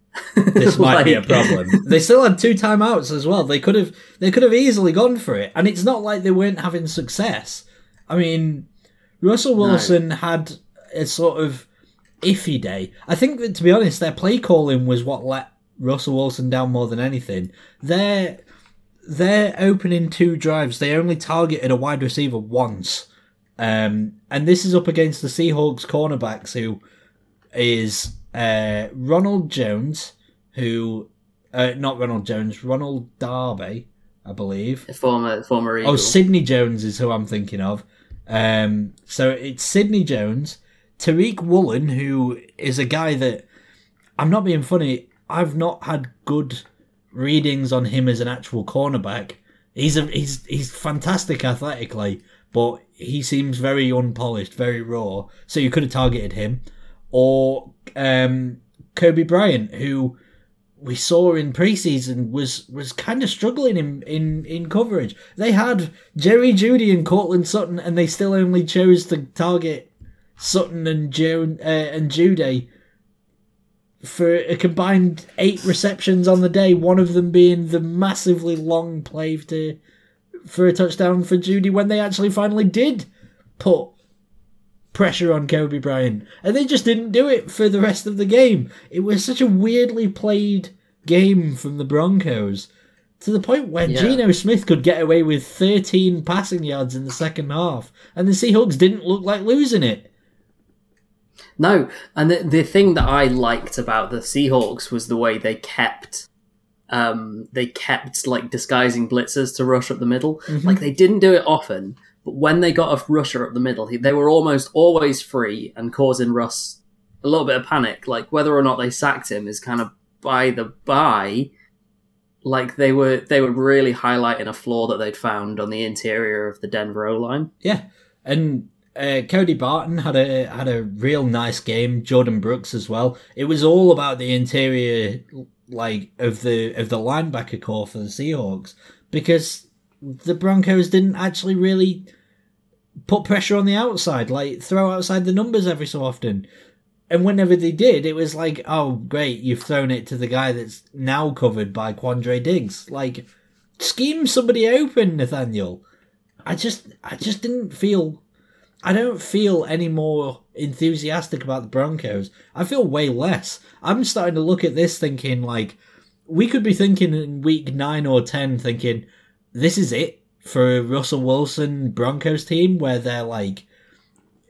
this might be a problem. they still had two timeouts as well. They could have they could have easily gone for it, and it's not like they weren't having success. I mean, Russell Wilson had a sort of iffy day. I think that to be honest, their play calling was what let Russell Wilson down more than anything. Their their opening two drives, they only targeted a wide receiver once. Um, and this is up against the Seahawks cornerbacks, who is uh, Ronald Jones, who uh, not Ronald Jones, Ronald Darby, I believe. former former Eagle. Oh, Sidney Jones is who I'm thinking of. Um, so it's Sidney Jones, Tariq Woolen, who is a guy that I'm not being funny. I've not had good readings on him as an actual cornerback. He's a he's he's fantastic athletically, but he seems very unpolished, very raw. So you could have targeted him, or um, Coby Bryant, who we saw in preseason was was kind of struggling in, in in coverage. They had Jerry Jeudy and Courtland Sutton, and they still only chose to target Sutton and Joan uh, and Jeudy for a combined eight receptions on the day, one of them being the massively long play to for a touchdown for Jeudy when they actually finally did put pressure on Coby Bryant. And they just didn't do it for the rest of the game. It was such a weirdly played game from the Broncos. To the point where Yeah. Geno Smith could get away with 13 passing yards in the second half, and the Seahawks didn't look like losing it. No, and the, the thing that I liked about the Seahawks was the way they kept, um, they kept like disguising blitzers to rush up the middle. Like they didn't do it often, but when they got a rusher up the middle, they were almost always free and causing Russ a little bit of panic. Like whether or not they sacked him is kind of by the by. Like they were, they were really highlighting a flaw that they'd found on the interior of the Denver O line. Yeah, and uh, Cody Barton had a had a real nice game. Jordan Brooks as well. It was all about the interior, like of the of the linebacker corps for the Seahawks because the Broncos didn't actually really put pressure on the outside, like throw outside the numbers every so often. And whenever they did, it was like, oh, great, you've thrown it to the guy that's now covered by Quandre Diggs. Like, scheme somebody open, Nathaniel. I just, I just didn't feel, I don't feel any more enthusiastic about the Broncos. I feel way less. I'm starting to look at this thinking like, we could be thinking in week nine or ten, thinking, this is it for a Russell Wilson Broncos team where they're like,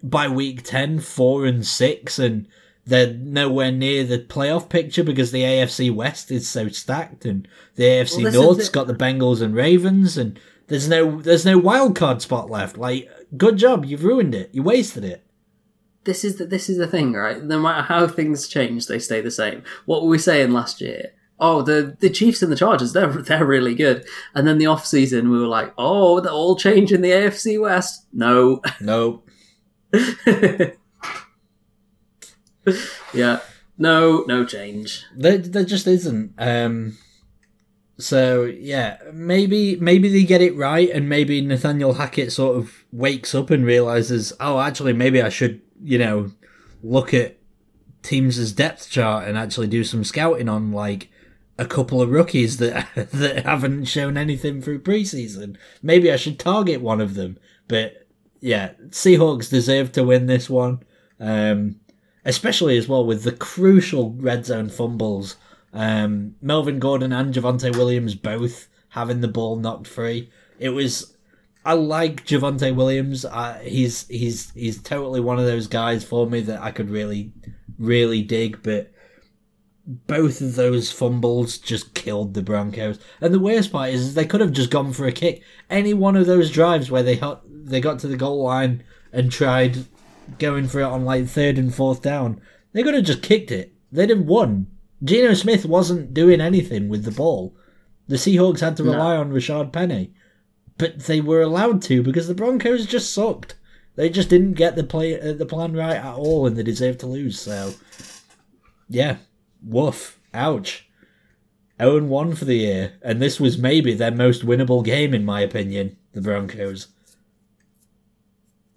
by week 10, 4 and 6, and they're nowhere near the playoff picture because the AFC West is so stacked, and the AFC Well, North's got the Bengals and Ravens, and there's no there's no wild card spot left. Like, good job, you've ruined it, you wasted it. this is the, this is the thing, right? No matter how things change, they stay the same. What were we saying last year? Oh, the the Chiefs and the Chargers, they're they're really good. And then the off season, we were like, oh, they're all changing the AFC West. No, No, yeah, no, no change. there there just isn't. Um, so yeah, maybe maybe they get it right, and maybe Nathaniel Hackett sort of wakes up and realizes, oh, actually, maybe I should, you know, look at teams' depth chart and actually do some scouting on like a couple of rookies that that haven't shown anything through preseason. Maybe I should target one of them. But yeah, Seahawks deserve to win this one. Um, especially as well with the crucial red zone fumbles. Um, Melvin Gordon and Javonte Williams both having the ball knocked free. It was. I like Javonte Williams. He's he's he's totally one of those guys for me that I could really really dig. But both of those fumbles just killed the Broncos. And the worst part is, is they could have just gone for a kick. Any one of those drives where they hot, they got to the goal line and tried going for it on like third and fourth down, they could have just kicked it. They'd have won. Geno Smith wasn't doing anything with the ball. The Seahawks had to No. rely on Rashad Penny, but they were allowed to because the Broncos just sucked. They just didn't get the play uh, the plan right at all, and they deserved to lose. So, yeah, woof, ouch. 0 1 for the year, and this was maybe their most winnable game, in my opinion. The Broncos.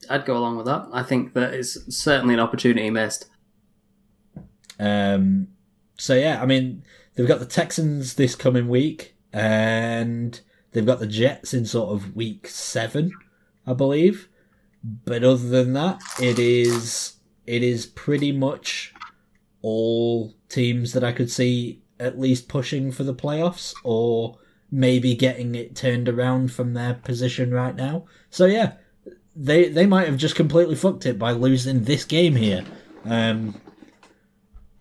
I'd go along with that. I think that is certainly an opportunity missed. Um, so yeah, I mean, they've got the Texans this coming week, and they've got the Jets in sort of week seven, I believe. But other than that, it is it is pretty much all teams that I could see at least pushing for the playoffs or maybe getting it turned around from their position right now. So yeah, they they might have just completely fucked it by losing this game here. Um,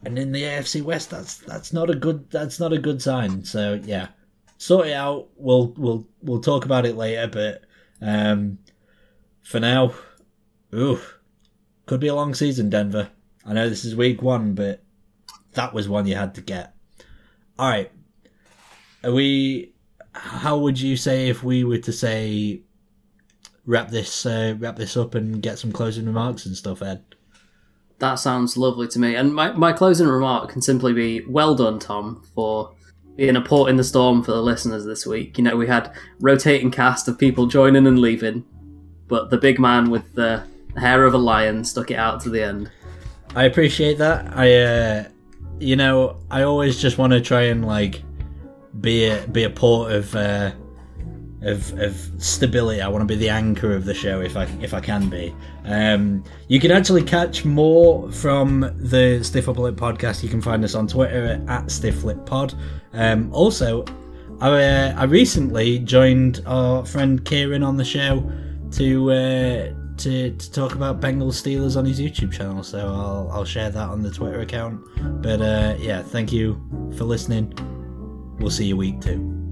and in the AFC West, that's that's not a good that's not a good sign. So yeah, sort it out. We'll we'll we'll talk about it later. But um, for now, ooh, could be a long season, Denver. I know this is week one, but that was one you had to get. All right, are we? How would you say if we were to say wrap this uh, wrap this up and get some closing remarks and stuff, Ed? That sounds lovely to me. And my, my closing remark can simply be well done, Tom, for being a port in the storm for the listeners this week. You know, we had rotating cast of people joining and leaving, but the big man with the hair of a lion stuck it out to the end. I appreciate that. I uh, you know, I always just want to try and like be a be a port of uh, of of stability. I want to be the anchor of the show if I if I can be. Um, you can actually catch more from the Stiff Upper Lip podcast. You can find us on Twitter at Stiff Lip Pod. Um, also, I uh, I recently joined our friend Kieran on the show to. Uh, to, to talk about Bengals Steelers on his YouTube channel, so I'll I'll share that on the Twitter account. But uh, yeah, thank you for listening. We'll see you week two.